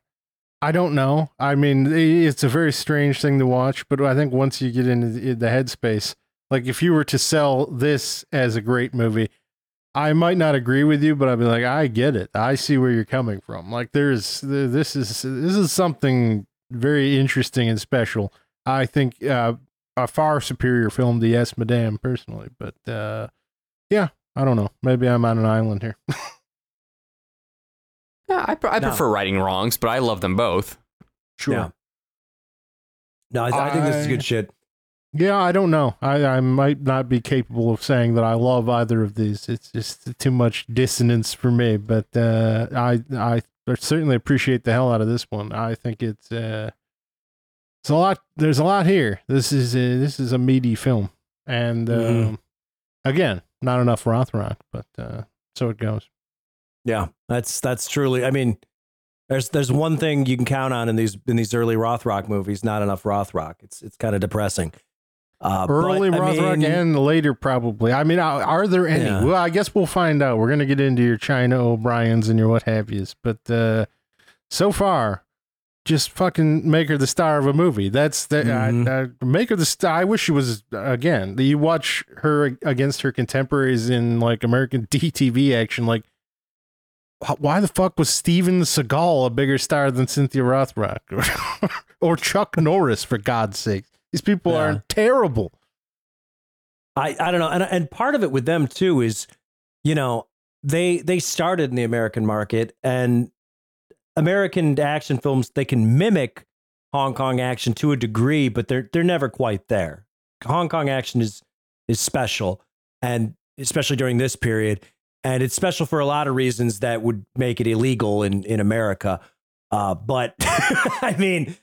I don't know. I mean, it's a very strange thing to watch, but I think once you get into the the headspace, like if you were to sell this as a great movie, I might not agree with you, but I'd be like, I get it. I see where you're coming from. Like, there's this is this is something very interesting and special. I think uh, a far superior film to Yes, Madam, personally. But uh, yeah, I don't know. Maybe I'm on an island here. Yeah, I, pre- I No. prefer righting wrongs, but I love them both. Sure. Yeah. No, I, I think this is good shit. Yeah, I don't know. I, I might not be capable of saying that I love either of these. It's just too much dissonance for me. But uh, I I certainly appreciate the hell out of this one. I think it's uh, it's a lot. There's a lot here. This is a, this is a meaty film, and um, Mhm. again, not enough Rothrock, but uh, so it goes. Yeah, that's that's truly. I mean, there's there's one thing you can count on in these in these early Rothrock movies. Not enough Rothrock. It's it's kind of depressing. Uh, Early but, I Rothrock mean, and later, probably. I mean, are, are there any? Yeah. Well, I guess we'll find out. We're gonna get into your China O'Briens and your what have yous, but uh, so far, just fucking make her the star of a movie. That's the Mhm. I, I, make her the star. I wish she was again. You watch her against her contemporaries in like American DTV action, like. Why the fuck was Steven Seagal a bigger star than Cynthia Rothrock or, or Chuck Norris for God's sake? These people Yeah. are terrible. I, I don't know, and and part of it with them too is, you know, they they started in the American market, and American action films they can mimic Hong Kong action to a degree, but they're they're never quite there. Hong Kong action is is special, and especially during this period, and it's special for a lot of reasons that would make it illegal in in America. Uh, but I mean,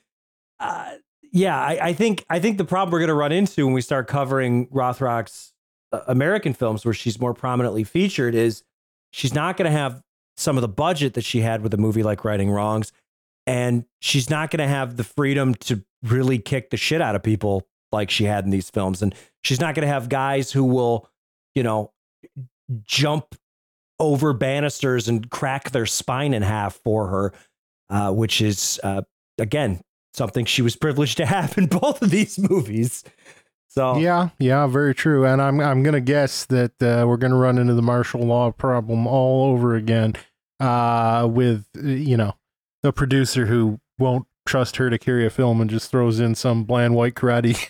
uh, yeah, I, I think I think the problem we're going to run into when we start covering Rothrock's uh, American films, where she's more prominently featured, is she's not going to have some of the budget that she had with a movie like Righting Wrongs, and she's not going to have the freedom to really kick the shit out of people like she had in these films, and she's not going to have guys who will, you know, jump over banisters and crack their spine in half for her, uh, which is uh, again something she was privileged to have in both of these movies. So Yeah, yeah, very true. And I'm I'm gonna guess that uh, we're gonna run into the martial law problem all over again, uh, with uh, you know the producer who won't trust her to carry a film and just throws in some bland white karate.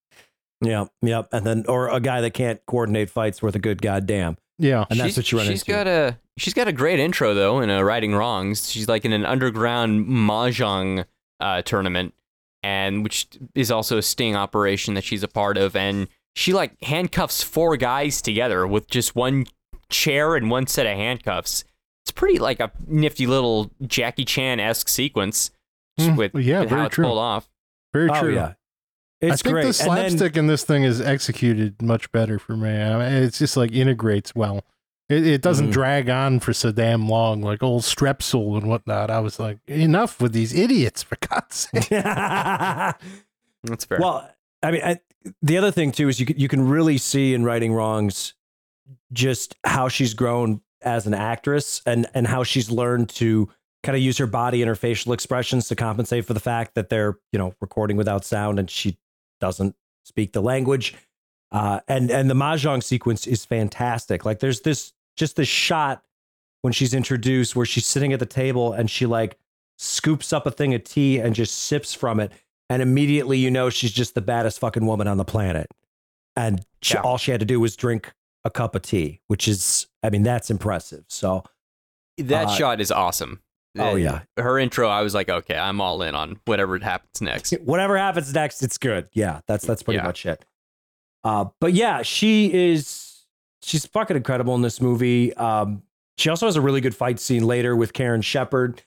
yeah, yeah, and then or a guy that can't coordinate fights worth a good goddamn. Yeah. and that's she's, what you run she's into. got a she's got a great intro though in a Righting Wrongs. She's like in an underground mahjong uh, tournament, and which is also a sting operation that she's a part of, and she like handcuffs four guys together with just one chair and one set of handcuffs. It's pretty like a nifty little Jackie Chan esque sequence Hmm, with, yeah, with very how it's true. pulled off. Very oh true. yeah, it's I think great. the And then- slapstick in this thing is executed much better for me. I mean, it's just like integrates well. It, it doesn't Mhm. drag on for so damn long, like old Strepsil and whatnot. I was like, enough with these idiots, for God's sake. That's fair. Well, I mean, I, the other thing too is you can, you can really see in Righting Wrongs just how she's grown as an actress and and how she's learned to kind of use her body and her facial expressions to compensate for the fact that they're you know recording without sound and she doesn't speak the language. Uh, and and the mahjong sequence is fantastic. Like there's this just this shot when she's introduced where she's sitting at the table and she like scoops up a thing of tea and just sips from it and immediately you know she's just the baddest fucking woman on the planet. And she, Yeah. all she had to do was drink a cup of tea, which is, I mean, that's impressive. So, that uh, shot is awesome. oh Uh, yeah, her intro, I was like, okay, I'm all in on whatever happens next. whatever happens next, it's good. Yeah, that's that's pretty Yeah. much it. Uh, but yeah, she is she's fucking incredible in this movie. Um, she also has a really good fight scene later with Karen Sheperd,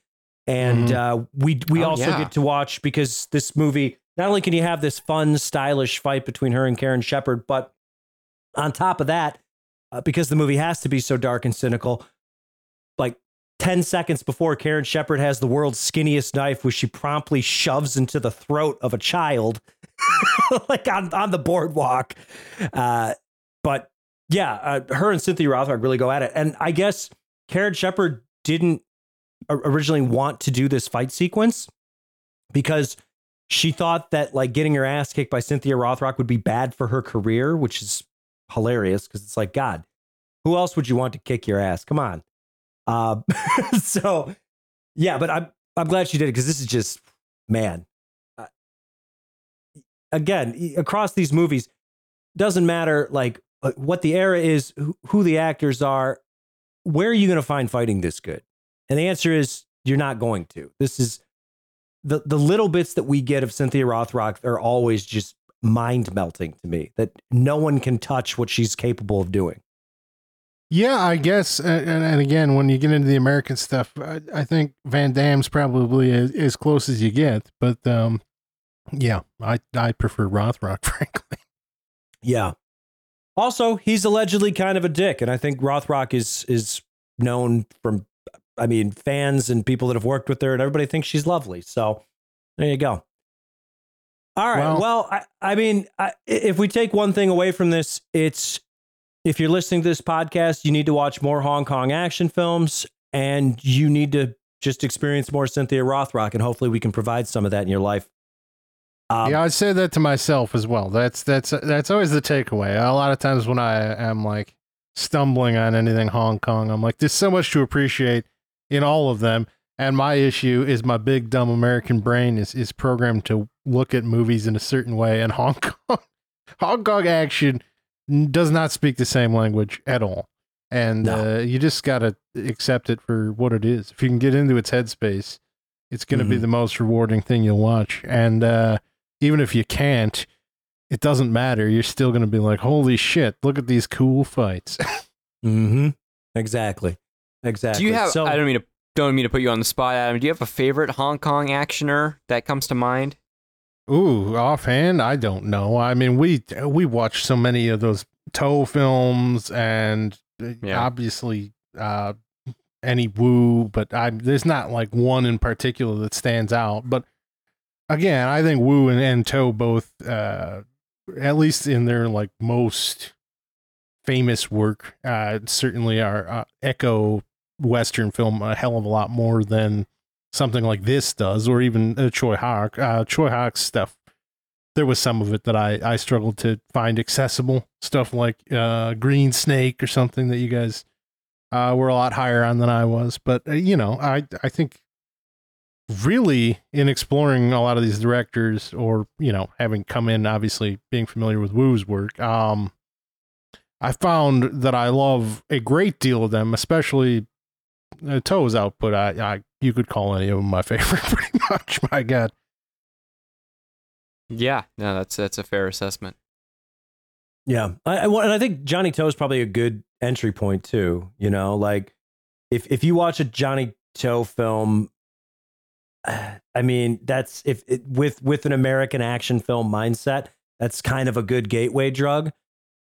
and uh, we we Oh, also yeah. get to watch because this movie not only can you have this fun, stylish fight between her and Karen Sheperd, but on top of that, uh, because the movie has to be so dark and cynical, like 10 seconds before Karen Sheperd has the world's skinniest knife, which she promptly shoves into the throat of a child, like on, on the boardwalk. Uh, but yeah, uh, her and Cynthia Rothrock really go at it. And I guess Karen Sheperd didn't originally want to do this fight sequence because she thought that like getting her ass kicked by Cynthia Rothrock would be bad for her career, which is hilarious because it's like, God, who else would you want to kick your ass? Come on. Uh, so yeah, but I'm I'm glad she did it because this is just man. Again, across these movies, doesn't matter like uh, what the era is, who, the actors are. Where are you going to find fighting this good? And the answer is you're not going to. This is the the little bits that we get of Cynthia Rothrock are always just mind melting to me. That no one can touch what she's capable of doing. Yeah, I guess. And, and again, when you get into the American stuff, I, I think Van Damme's probably as, as close as you get. But um, yeah, I I prefer Rothrock, frankly. Yeah. Also, he's allegedly kind of a dick, and I think Rothrock is is known from, I mean, fans and people that have worked with her, and everybody thinks she's lovely. So there you go. All right. Well- Well, I, I mean, I, if we take one thing away from this, it's if you're listening to this podcast, you need to watch more Hong Kong action films, and you need to just experience more Cynthia Rothrock, and hopefully, we can provide some of that in your life. Um, yeah, I say that to myself as well. That's that's that's always the takeaway. A lot of times when I am like stumbling on anything Hong Kong, I'm like, there's so much to appreciate in all of them. And my issue is my big dumb American brain is is programmed to look at movies in a certain way, and Hong Kong Hong Kong action does not speak the same language at all. And No. uh, you just got to accept it for what it is. If you can get into its headspace, it's going to be the most rewarding thing you'll watch. And uh, even if you can't, it doesn't matter. You're still going to be like, holy shit, look at these cool fights. Mm-hmm. Exactly. Exactly. Do you have? So, I don't mean to don't mean to put you on the spot, Adam. Do you have a favorite Hong Kong actioner that comes to mind? Ooh, offhand, I don't know. I mean, we we watched so many of those To films, and uh, Yeah. obviously uh, any Woo, but I there's not like one in particular that stands out. But again, I think Woo and, and To both, uh, at least in their like most famous work, uh, certainly are uh, echo Western film a hell of a lot more than something like this does, or even uh, Tsui Hark. Uh, Tsui Hark's stuff, there was some of it that I, I struggled to find accessible. Stuff like uh, Green Snake or something that you guys uh, were a lot higher on than I was. But, uh, you know, I, I think really in exploring a lot of these directors or, you know, having come in, obviously being familiar with Woo's work, um, I found that I love a great deal of them, especially uh, To's output. I, I you could call any of them my favorite, pretty much. My God. Yeah, no, that's that's a fair assessment. Yeah, I, I, and I think Johnnie To is probably a good entry point too. You know, like if if you watch a Johnnie To film, I mean, that's if it, with with an American action film mindset, that's kind of a good gateway drug.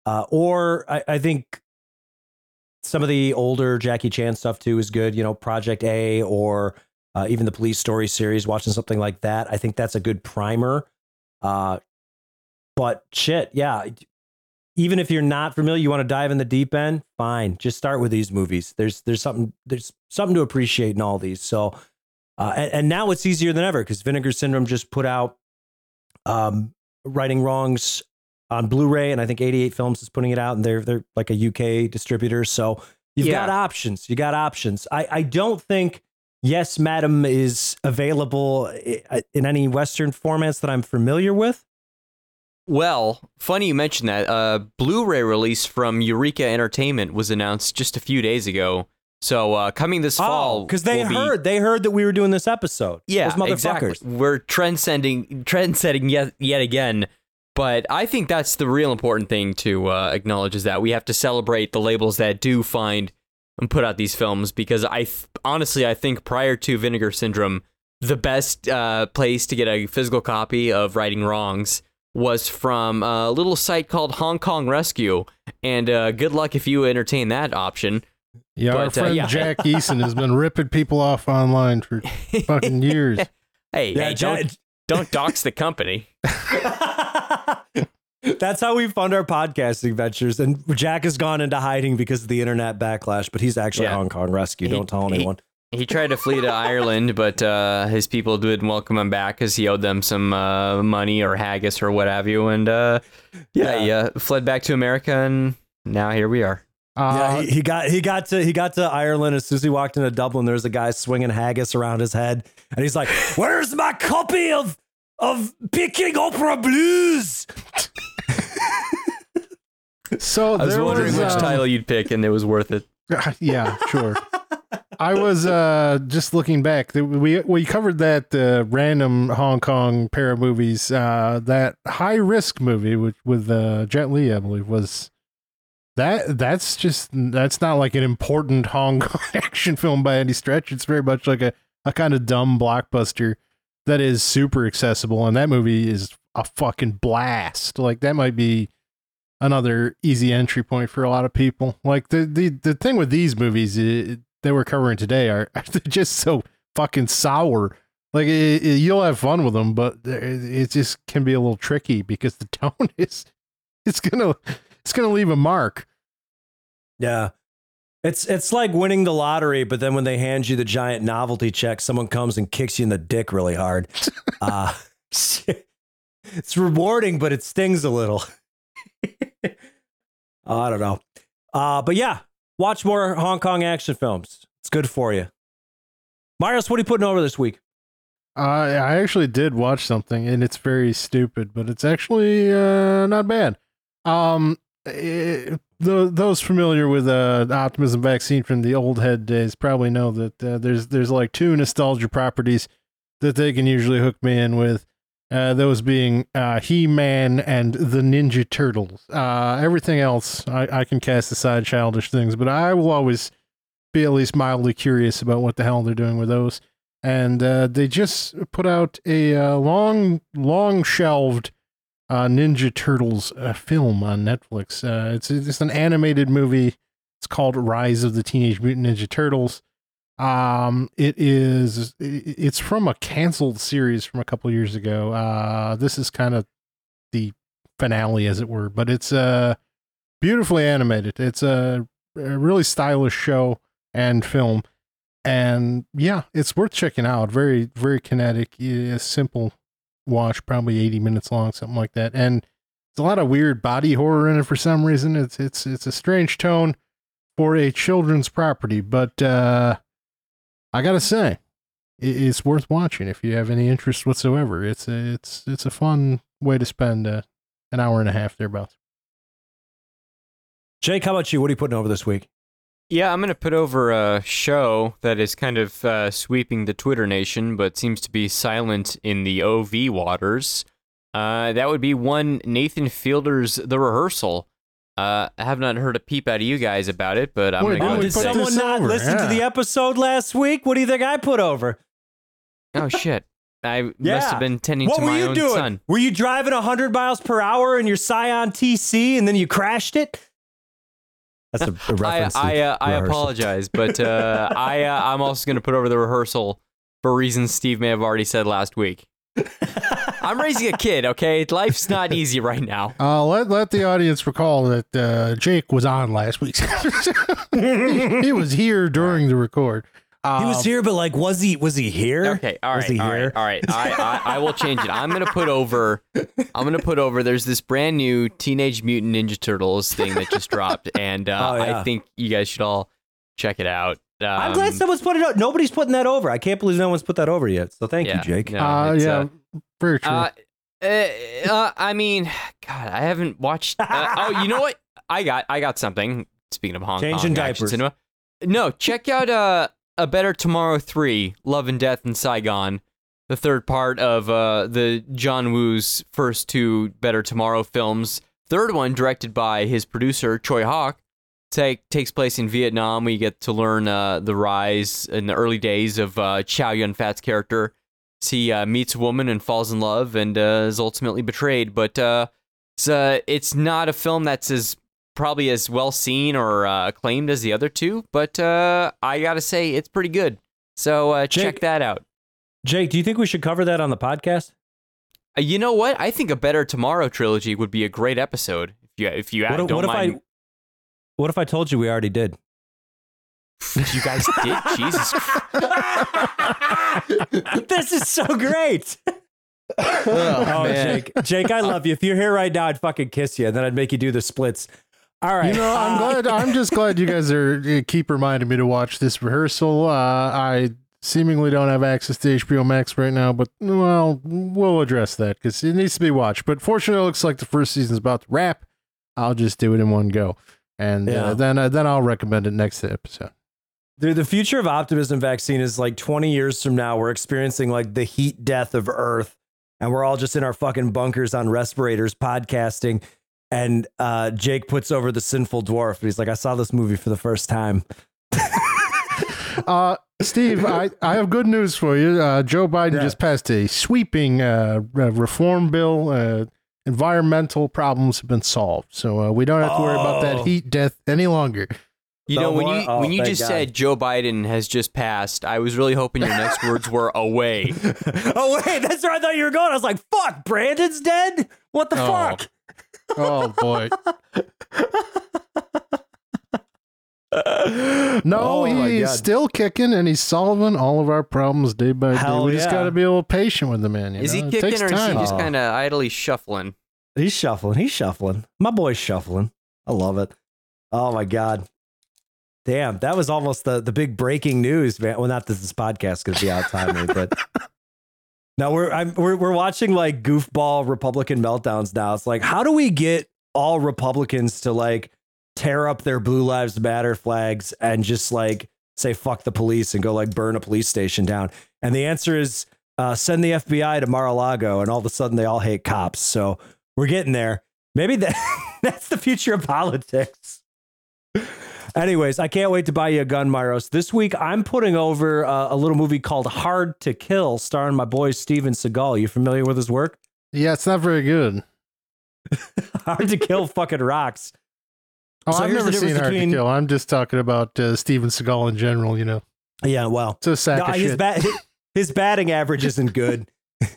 Uh, or I, I think some of the older Jackie Chan stuff too is good. You know, Project A or uh, even the Police Story series. Watching something like that, I think that's a good primer. Uh, but shit, yeah. Even if you're not familiar, you want to dive in the deep end. Fine, just start with these movies. There's there's something there's something to appreciate in all these. So, uh, and, and now it's easier than ever because Vinegar Syndrome just put out um, Righting Wrongs on Blu-ray, and I think 88 Films is putting it out, and they're they're like a UK distributor. So you've Yeah. got options. You got options. I I don't think Yes, Madam is available in any Western formats that I'm familiar with. Well, funny you mentioned that. Uh, Blu-ray release from Eureka Entertainment was announced just a few days ago. So uh, coming this fall, because Oh, they will be- heard they heard that we were doing this episode. Yeah, Those motherfuckers. exactly. We're trend sending, trend yet yet again. But I think that's the real important thing to uh, acknowledge is that we have to celebrate the labels that do find and put out these films because I th- honestly I think prior to Vinegar Syndrome, the best uh, place to get a physical copy of Righting Wrongs was from a little site called Hong Kong Rescue, and uh, good luck if you entertain that option. Yeah, our But, uh, friend yeah. Jack Eason has been ripping people off online for fucking years. Hey, Yeah, hey, Ja- don't don't dox the company. That's how we fund our podcasting ventures. And Jack has gone into hiding because of the internet backlash, but he's actually Yeah. Hong Kong Rescue. He- Don't tell he- anyone. He tried to flee to Ireland, but uh, his people didn't welcome him back because he owed them some uh, money or haggis or what have you. And uh, yeah, he uh, fled back to America, and now here we are. Uh, yeah, he, he got he got to he got to Ireland as soon as he walked into Dublin. There's a guy swinging haggis around his head, and he's like, "Where's my copy of of Peking Opera Blues?" so I was wondering was, which um, title you'd pick, and it was worth it. yeah, sure. I was uh, just looking back. We we covered that uh, random Hong Kong pair of movies. Uh, that high risk movie with with uh, Jet Li, I believe, was that. That's just that's not like an important Hong Kong action film by any stretch. It's very much like a a kind of dumb blockbuster that is super accessible, and that movie is a fucking blast. Like that might be another easy entry point for a lot of people. Like the the the thing with these movies i that we're covering today are they're just so fucking sour. Like it, it- you'll have fun with them, but it it just can be a little tricky because the tone is it's gonna it's gonna leave a mark. Yeah. It's it's like winning the lottery, but then when they hand you the giant novelty check, someone comes and kicks you in the dick really hard. Uh, it's rewarding, but it stings a little. I don't know. Uh, but yeah, watch more Hong Kong action films. It's good for you. Marius, what are you putting over this week? Uh, I actually did watch something, and it's very stupid, but it's actually uh, not bad. Um, eh, tho- those familiar with uh, optimism vaccine from the old head days probably know that uh, there's there's like two nostalgia properties that they can usually hook me in with. Uh, those being uh, He Man and the Ninja Turtles. Uh, everything else, I, I can cast aside childish things, but I will always be at least mildly curious about what the hell they're doing with those and uh, they just put out a long, long shelved uh, Ninja Turtles uh, film on Netflix. Uh, it's it's an animated movie. It's called Rise of the Teenage Mutant Ninja Turtles. Um, it is it's from a canceled series from a couple years ago. Uh, this is kind of the finale, as it were, but it's uh beautifully animated. It's a, a really stylish show and film and yeah, it's worth checking out. Very, very kinetic, simple watch, probably eighty minutes long, something like that. And it's a lot of weird body horror in it for some reason. It's it's it's a strange tone for a children's property, but uh, I gotta say, it, it's worth watching if you have any interest whatsoever. It's a, it's it's a fun way to spend uh, an hour and a half thereabouts. Jake, how about you? What are you putting over this week? Yeah, I'm going to put over a show that is kind of uh, sweeping the Twitter nation, but seems to be silent in the OV waters. Uh, that would be one Nathan Fielder's The Rehearsal. Uh, I have not heard a peep out of you guys about it, but I'm going did to go put and did say, this someone not over? listen to the episode last week? What do you think I put over? oh shit, I must have been tending What to were my you own doing? son. Were you driving 100 miles per hour in your Scion TC and then you crashed it? That's a, a I reference. to I, uh, I apologize, but uh, I uh, I'm also going to put over the rehearsal for reasons Steve may have already said last week. I'm raising a kid, okay? Life's not easy right now. Uh, let let the audience recall that uh, Jake was on last week's. he was here during the record. Uh, He was here, but like, was he? Was he here? Okay, all Was right, he all here? right, all right. I, I I will change it. I'm gonna put over. I'm gonna put over. There's this brand new Teenage Mutant Ninja Turtles thing that just dropped, and uh, Oh, yeah. I think you guys should all check it out. Um, I'm glad someone's put it out. Nobody's putting that over. I can't believe no one's put that over yet. So thank yeah, you, Jake. no, Uh, yeah, uh, very true. Uh, uh, uh, I mean, God, I haven't watched. Uh, oh, you know what? I got, I got something. Speaking of Hong Changing Kong action diapers. cinema, no, check out uh, a Better Tomorrow three, Love and Death in Saigon, the third part of uh the John Woo's first two Better Tomorrow films. Third one directed by his producer Tsui Hark. Take, takes place in Vietnam. We get to learn uh, the rise in the early days of uh, Chow Yun Fat's character he uh, meets a woman and falls in love and uh, is ultimately betrayed. But uh, it's it's not a film that's as probably as well seen or uh, acclaimed as the other two. But uh, I gotta say, it's pretty good. So uh, check that out. Jake, do you think we should cover that on the podcast? Uh, you know what? I think a Better Tomorrow trilogy would be a great episode. If you if you What, don't what if I? What if I told you we already did? you guys did. Jesus. this is so great. oh, man. Jake, Jake, I love you. If you're here right now, I'd fucking kiss you, and then I'd make you do the splits. All right. You know, I'm uh, glad. I'm just glad you guys are uh, keep reminding me to watch this rehearsal. Uh, I seemingly don't have access to HBO Max right now, but well, we'll address that because it needs to be watched. But fortunately, it looks like the first season's about to wrap. I'll just do it in one go, and Yeah. uh, then uh, then I'll recommend it next episode. Dude, the future of optimism vaccine is like 20 years from now. We're experiencing like the heat death of Earth, and we're all just in our fucking bunkers on respirators podcasting. And uh, Jake puts over the sinful dwarf. He's like, I saw this movie for the first time. Uh, Steve, I, I have good news for you. Uh, Joe Biden Yeah. just passed a sweeping uh, reform bill. Uh, environmental problems have been solved, so uh, we don't have to worry about Oh. that heat death any longer. You No know when more? you Oh, when you just God. said Joe Biden has just passed, I was really hoping your next words were away. oh, wait, that's where I thought you were going. I was like, fuck, Brandon's dead? What the Oh. fuck? Oh boy. No, Oh, he's still kicking and he's solving all of our problems day by day. Hell we just got to be a little patient with the man. You Is know? he It kicking takes or is he time. just Oh. kind of idly shuffling? He's shuffling. He's shuffling. My boy's shuffling. I love it. Oh my god. Damn, that was almost the the big breaking news, man. Well, not that this podcast is going to be out timely, but no, we're I'm, we're we're watching like goofball Republican meltdowns now. It's like, how do we get all Republicans to like tear up their Blue Lives Matter flags and just like say fuck the police and go like burn a police station down? And the answer is uh, send the FBI to Mar-a-Lago, and all of a sudden they all hate cops. So we're getting there. Maybe that that's the future of politics. Anyways, I can't wait to buy you a gun, Myros. This week, I'm putting over uh, a little movie called Hard to Kill, starring my boy Steven Seagal. You familiar with his work? Yeah, it's not very good. Hard to Kill fucking rocks. Oh, So I've never seen Hard between... to Kill. I'm just talking about uh, Steven Seagal in general. You know, Yeah, well, it's a sack no, of his, shit. his batting average isn't good.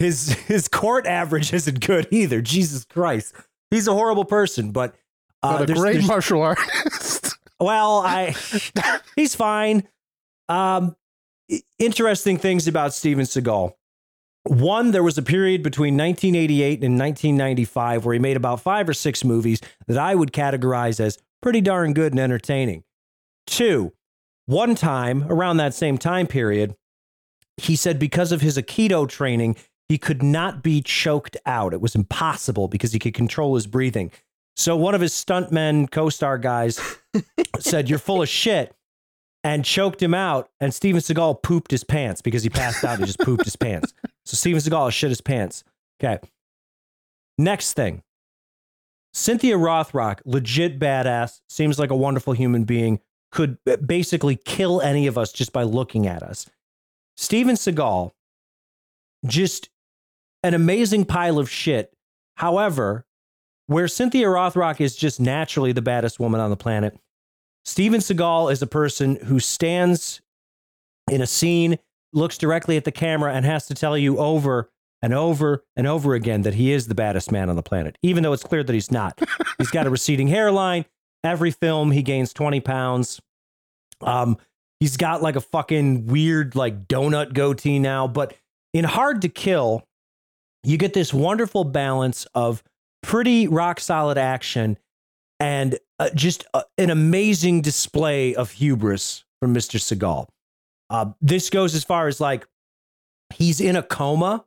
His his court average isn't good either. Jesus Christ, he's a horrible person. But, uh, but a there's- great there's- martial artist. Well, I he's fine. Um, interesting things about Steven Seagal. One, there was a period between 1988 and 1995 where he made about five or six movies that I would categorize as pretty darn good and entertaining. Two, one time around that same time period, he said because of his Aikido training, he could not be choked out. It was impossible because he could control his breathing. So one of his stuntmen co-star guys said, "You're full of shit," and choked him out. And Steven Seagal pooped his pants because he passed out. He just pooped his pants. So Steven Seagal shit his pants. Okay. Next thing. Cynthia Rothrock, legit badass, seems like a wonderful human being, could basically kill any of us just by looking at us. Steven Seagal, just an amazing pile of shit. However, where Cynthia Rothrock is just naturally the baddest woman on the planet, Steven Seagal is a person who stands in a scene, looks directly at the camera, and has to tell you over and over and over again that he is the baddest man on the planet, even though it's clear that he's not. he's got a receding hairline. Every film, he gains 20 pounds. Um, he's got like a fucking weird, like donut goatee now. But in Hard to Kill, you get this wonderful balance of pretty rock solid action and uh, just uh, an amazing display of hubris from Mr. Seagal. Uh, this goes as far as like he's in a coma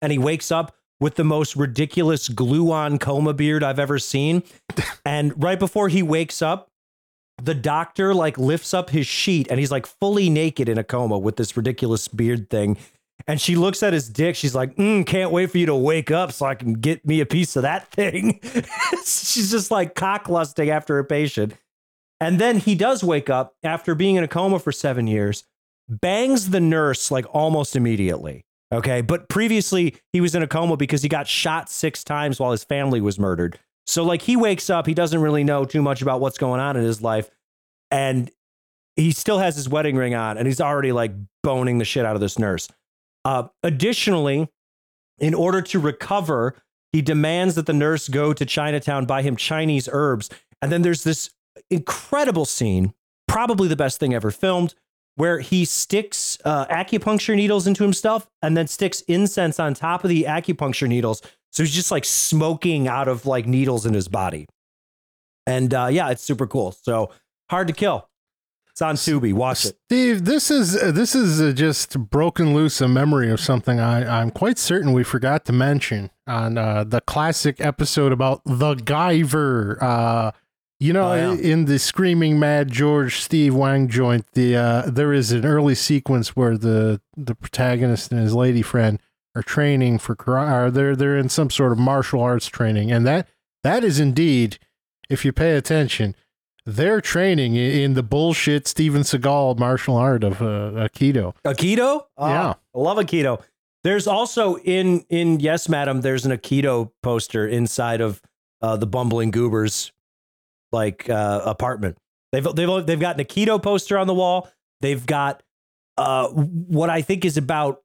and he wakes up with the most ridiculous glue on coma beard I've ever seen. and right before he wakes up, the doctor like lifts up his sheet and he's like fully naked in a coma with this ridiculous beard thing. And she looks at his dick. She's like, mm, can't wait for you to wake up so I can get me a piece of that thing. She's just like cock lusting after a patient. And then he does wake up after being in a coma for seven years, bangs the nurse like almost immediately. Okay. But previously, he was in a coma because he got shot six times while his family was murdered. So, like, he wakes up, he doesn't really know too much about what's going on in his life. And he still has his wedding ring on, and he's already like boning the shit out of this nurse. Uh, additionally, in order to recover, he demands that the nurse go to Chinatown, buy him Chinese herbs. And then there's this incredible scene, probably the best thing ever filmed, where he sticks uh, acupuncture needles into himself and then sticks incense on top of the acupuncture needles. So he's just like smoking out of like needles in his body. And uh, yeah, it's super cool. So hard to kill. It's on Tubi. Watch it. Steve, this is uh, this is uh, just broken loose a memory of something I, I'm quite certain we forgot to mention on uh, the classic episode about the Guyver. Uh, you know, Oh, yeah. in the Screaming Mad George Steve Wang joint, the uh, there is an early sequence where the the protagonist and his lady friend are training for karate. Or they're they're in some sort of martial arts training, and that that is indeed, if you pay attention, they're training in the bullshit Steven Seagal martial art of uh, Aikido. Aikido? Oh, Yeah. I love Aikido. There's also in in Yes Madam, there's an Aikido poster inside of uh, the Bumbling Goobers like uh, apartment. They've they've they've got an Aikido poster on the wall. They've got uh, what I think is about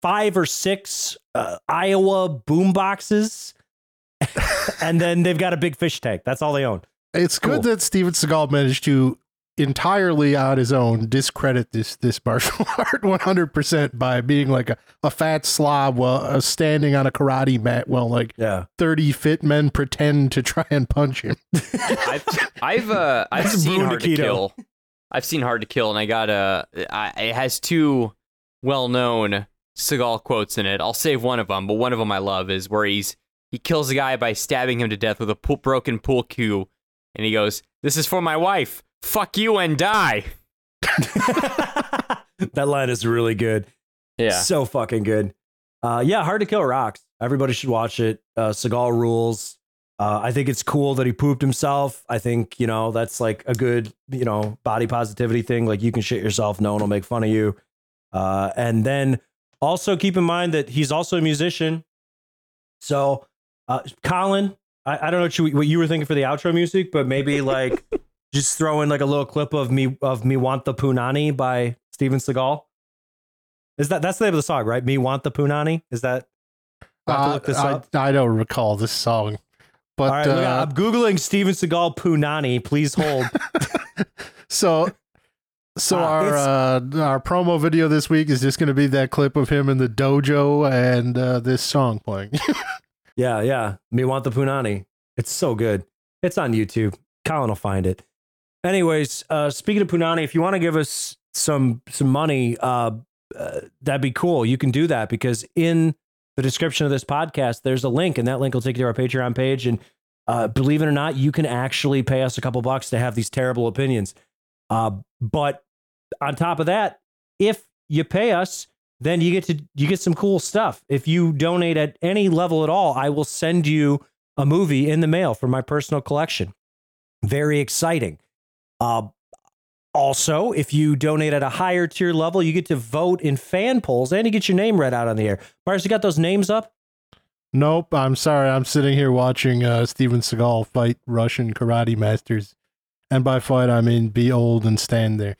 five or six uh, Aiwa boom boxes, and then they've got a big fish tank. That's all they own. It's good that Steven Seagal managed to entirely on his own discredit this this martial art 100% by being like a, a fat slob while uh, standing on a karate mat while like Yeah, 30 fit men pretend to try and punch him. I've I've uh I've That's seen Bruno Hard to Kill. I've seen Hard to Kill, and I got a. I, it has two well-known Seagal quotes in it. I'll save one of them, but one of them I love is where he's he kills a guy by stabbing him to death with a pool, broken pool cue, and he goes, "This is for my wife. Fuck you and die." that line is really good. Yeah, So fucking good. Uh, yeah, Hard to Kill rocks. Everybody should watch it. Uh, Seagal rules. Uh, I think it's cool that he pooped himself. I think, you know, that's like a good, you know, body positivity thing. Like you can shit yourself, no one will make fun of you. Uh, and then also keep in mind that he's also a musician. So, uh, Colin, I, I don't know what you, what you were thinking for the outro music, but maybe like just throw in like a little clip of me of me want the punani by Steven Seagal. Is that that's the name of the song, right? Me want the punani. Is that? I Uh, look this I, up. I don't recall this song. But All right, look, uh, I'm googling Steven Seagal punani. Please hold. so so Ah, our uh, our promo video this week is just going to be that clip of him in the dojo and uh, this song playing. yeah, yeah. Me want the punani. It's so good. It's on YouTube. Colin will find it. Anyways, uh, speaking of punani, if you want to give us some some money, uh, uh, that'd be cool. You can do that because in the description of this podcast, there's a link, and that link will take you to our Patreon page. And Uh, believe it or not, you can actually pay us a couple bucks to have these terrible opinions. Uh, but on top of that, if you pay us, then you get to you get some cool stuff. If you donate at any level at all, I will send you a movie in the mail from my personal collection. Very exciting. Uh, also, if you donate at a higher tier level, you get to vote in fan polls and you get your name read out on the air. Mars, you got those names up? Nope. I'm sorry. I'm sitting here watching uh, Steven Seagal fight Russian karate masters, and by fight I mean be old and stand there.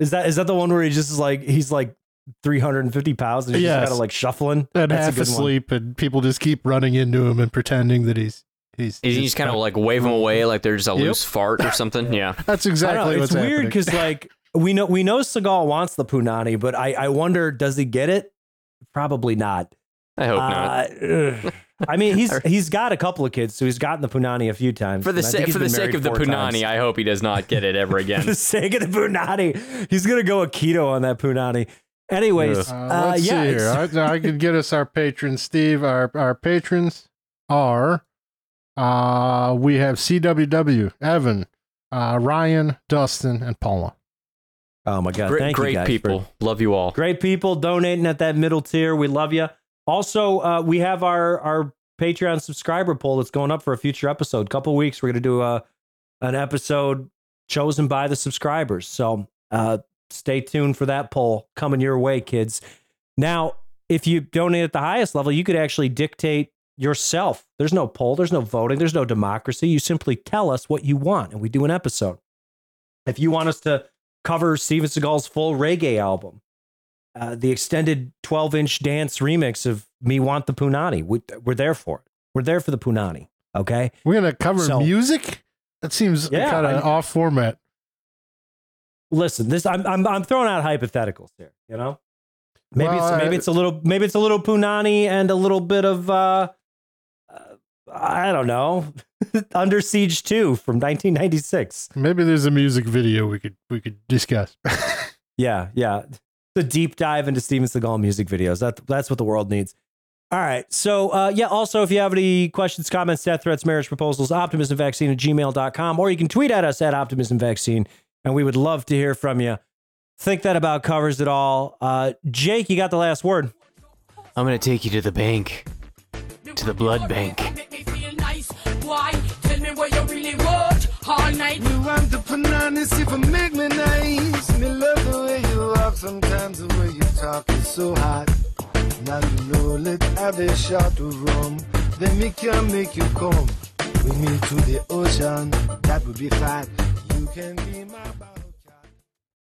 Is that is that the one where he just is like he's like 350 pounds and he's Yes. just kind of like shuffling? And That's a half good one. asleep, and people just keep running into him and pretending that he's he's. And you he's just kind of like wave them away like there's a Yep. loose fart or something. Yeah. That's exactly know, what's it's weird because like we know we know Seagal wants the punani, but I I wonder does he get it? Probably not. I hope not. Uh, ugh. I mean, he's he's got a couple of kids, so he's gotten the punani a few times. For the and I think sake for the sake of the four times. punani, I hope he does not get it ever again For the sake of the punani, he's gonna go Aikido on that punani. Anyways, Uh, uh, let's yeah, see here. I, I could get us our patrons, Steve. Our our patrons are uh we have CWW, Evan, uh Ryan, Dustin, and Paula. oh my god, Great, thank great you guys people. for- Love you all. great people donating at that middle tier. We love you. Also, uh, we have our our Patreon subscriber poll that's going up for a future episode. couple weeks, we're gonna do a an episode chosen by the subscribers. So uh, stay tuned for that poll coming your way, kids. Now, if you donate at the highest level, you could actually dictate yourself. There's no poll, there's no voting, there's no democracy. You simply tell us what you want, and we do an episode. If you want us to cover Steven Seagal's full reggae album, uh, the extended 12 inch dance remix of Me Want the Punani, we, we're there for it. We're there for the Punani. Okay. We're gonna cover So- music. That seems Yeah, kind of off format. Listen this i'm i'm, I'm throwing out hypotheticals here you know? Maybe Well, it's maybe I- it's a little maybe it's a little punani and a little bit of uh, uh i don't know under siege 2 from 1996 Maybe there's a music video we could we could discuss. yeah yeah. The deep dive into steven seagal music videos. That that's what the world needs. All right so uh yeah also if you have any questions comments death threats marriage proposals optimismvaccine at gmail.com or you can tweet at us at optimismvaccine and we would love to hear from you think that about covers it all uh jake you got the last word I'm gonna take you to the bank. To the blood bank. Make me feel nice. Why? Tell me what you really want all night. Me want the bananas if you make me nice. Me love the way you walk, sometimes the way you talk is so hot. Now you know, let have a shot of rum. Then me can make you come with me to the ocean. That would be fine. You can be my bow.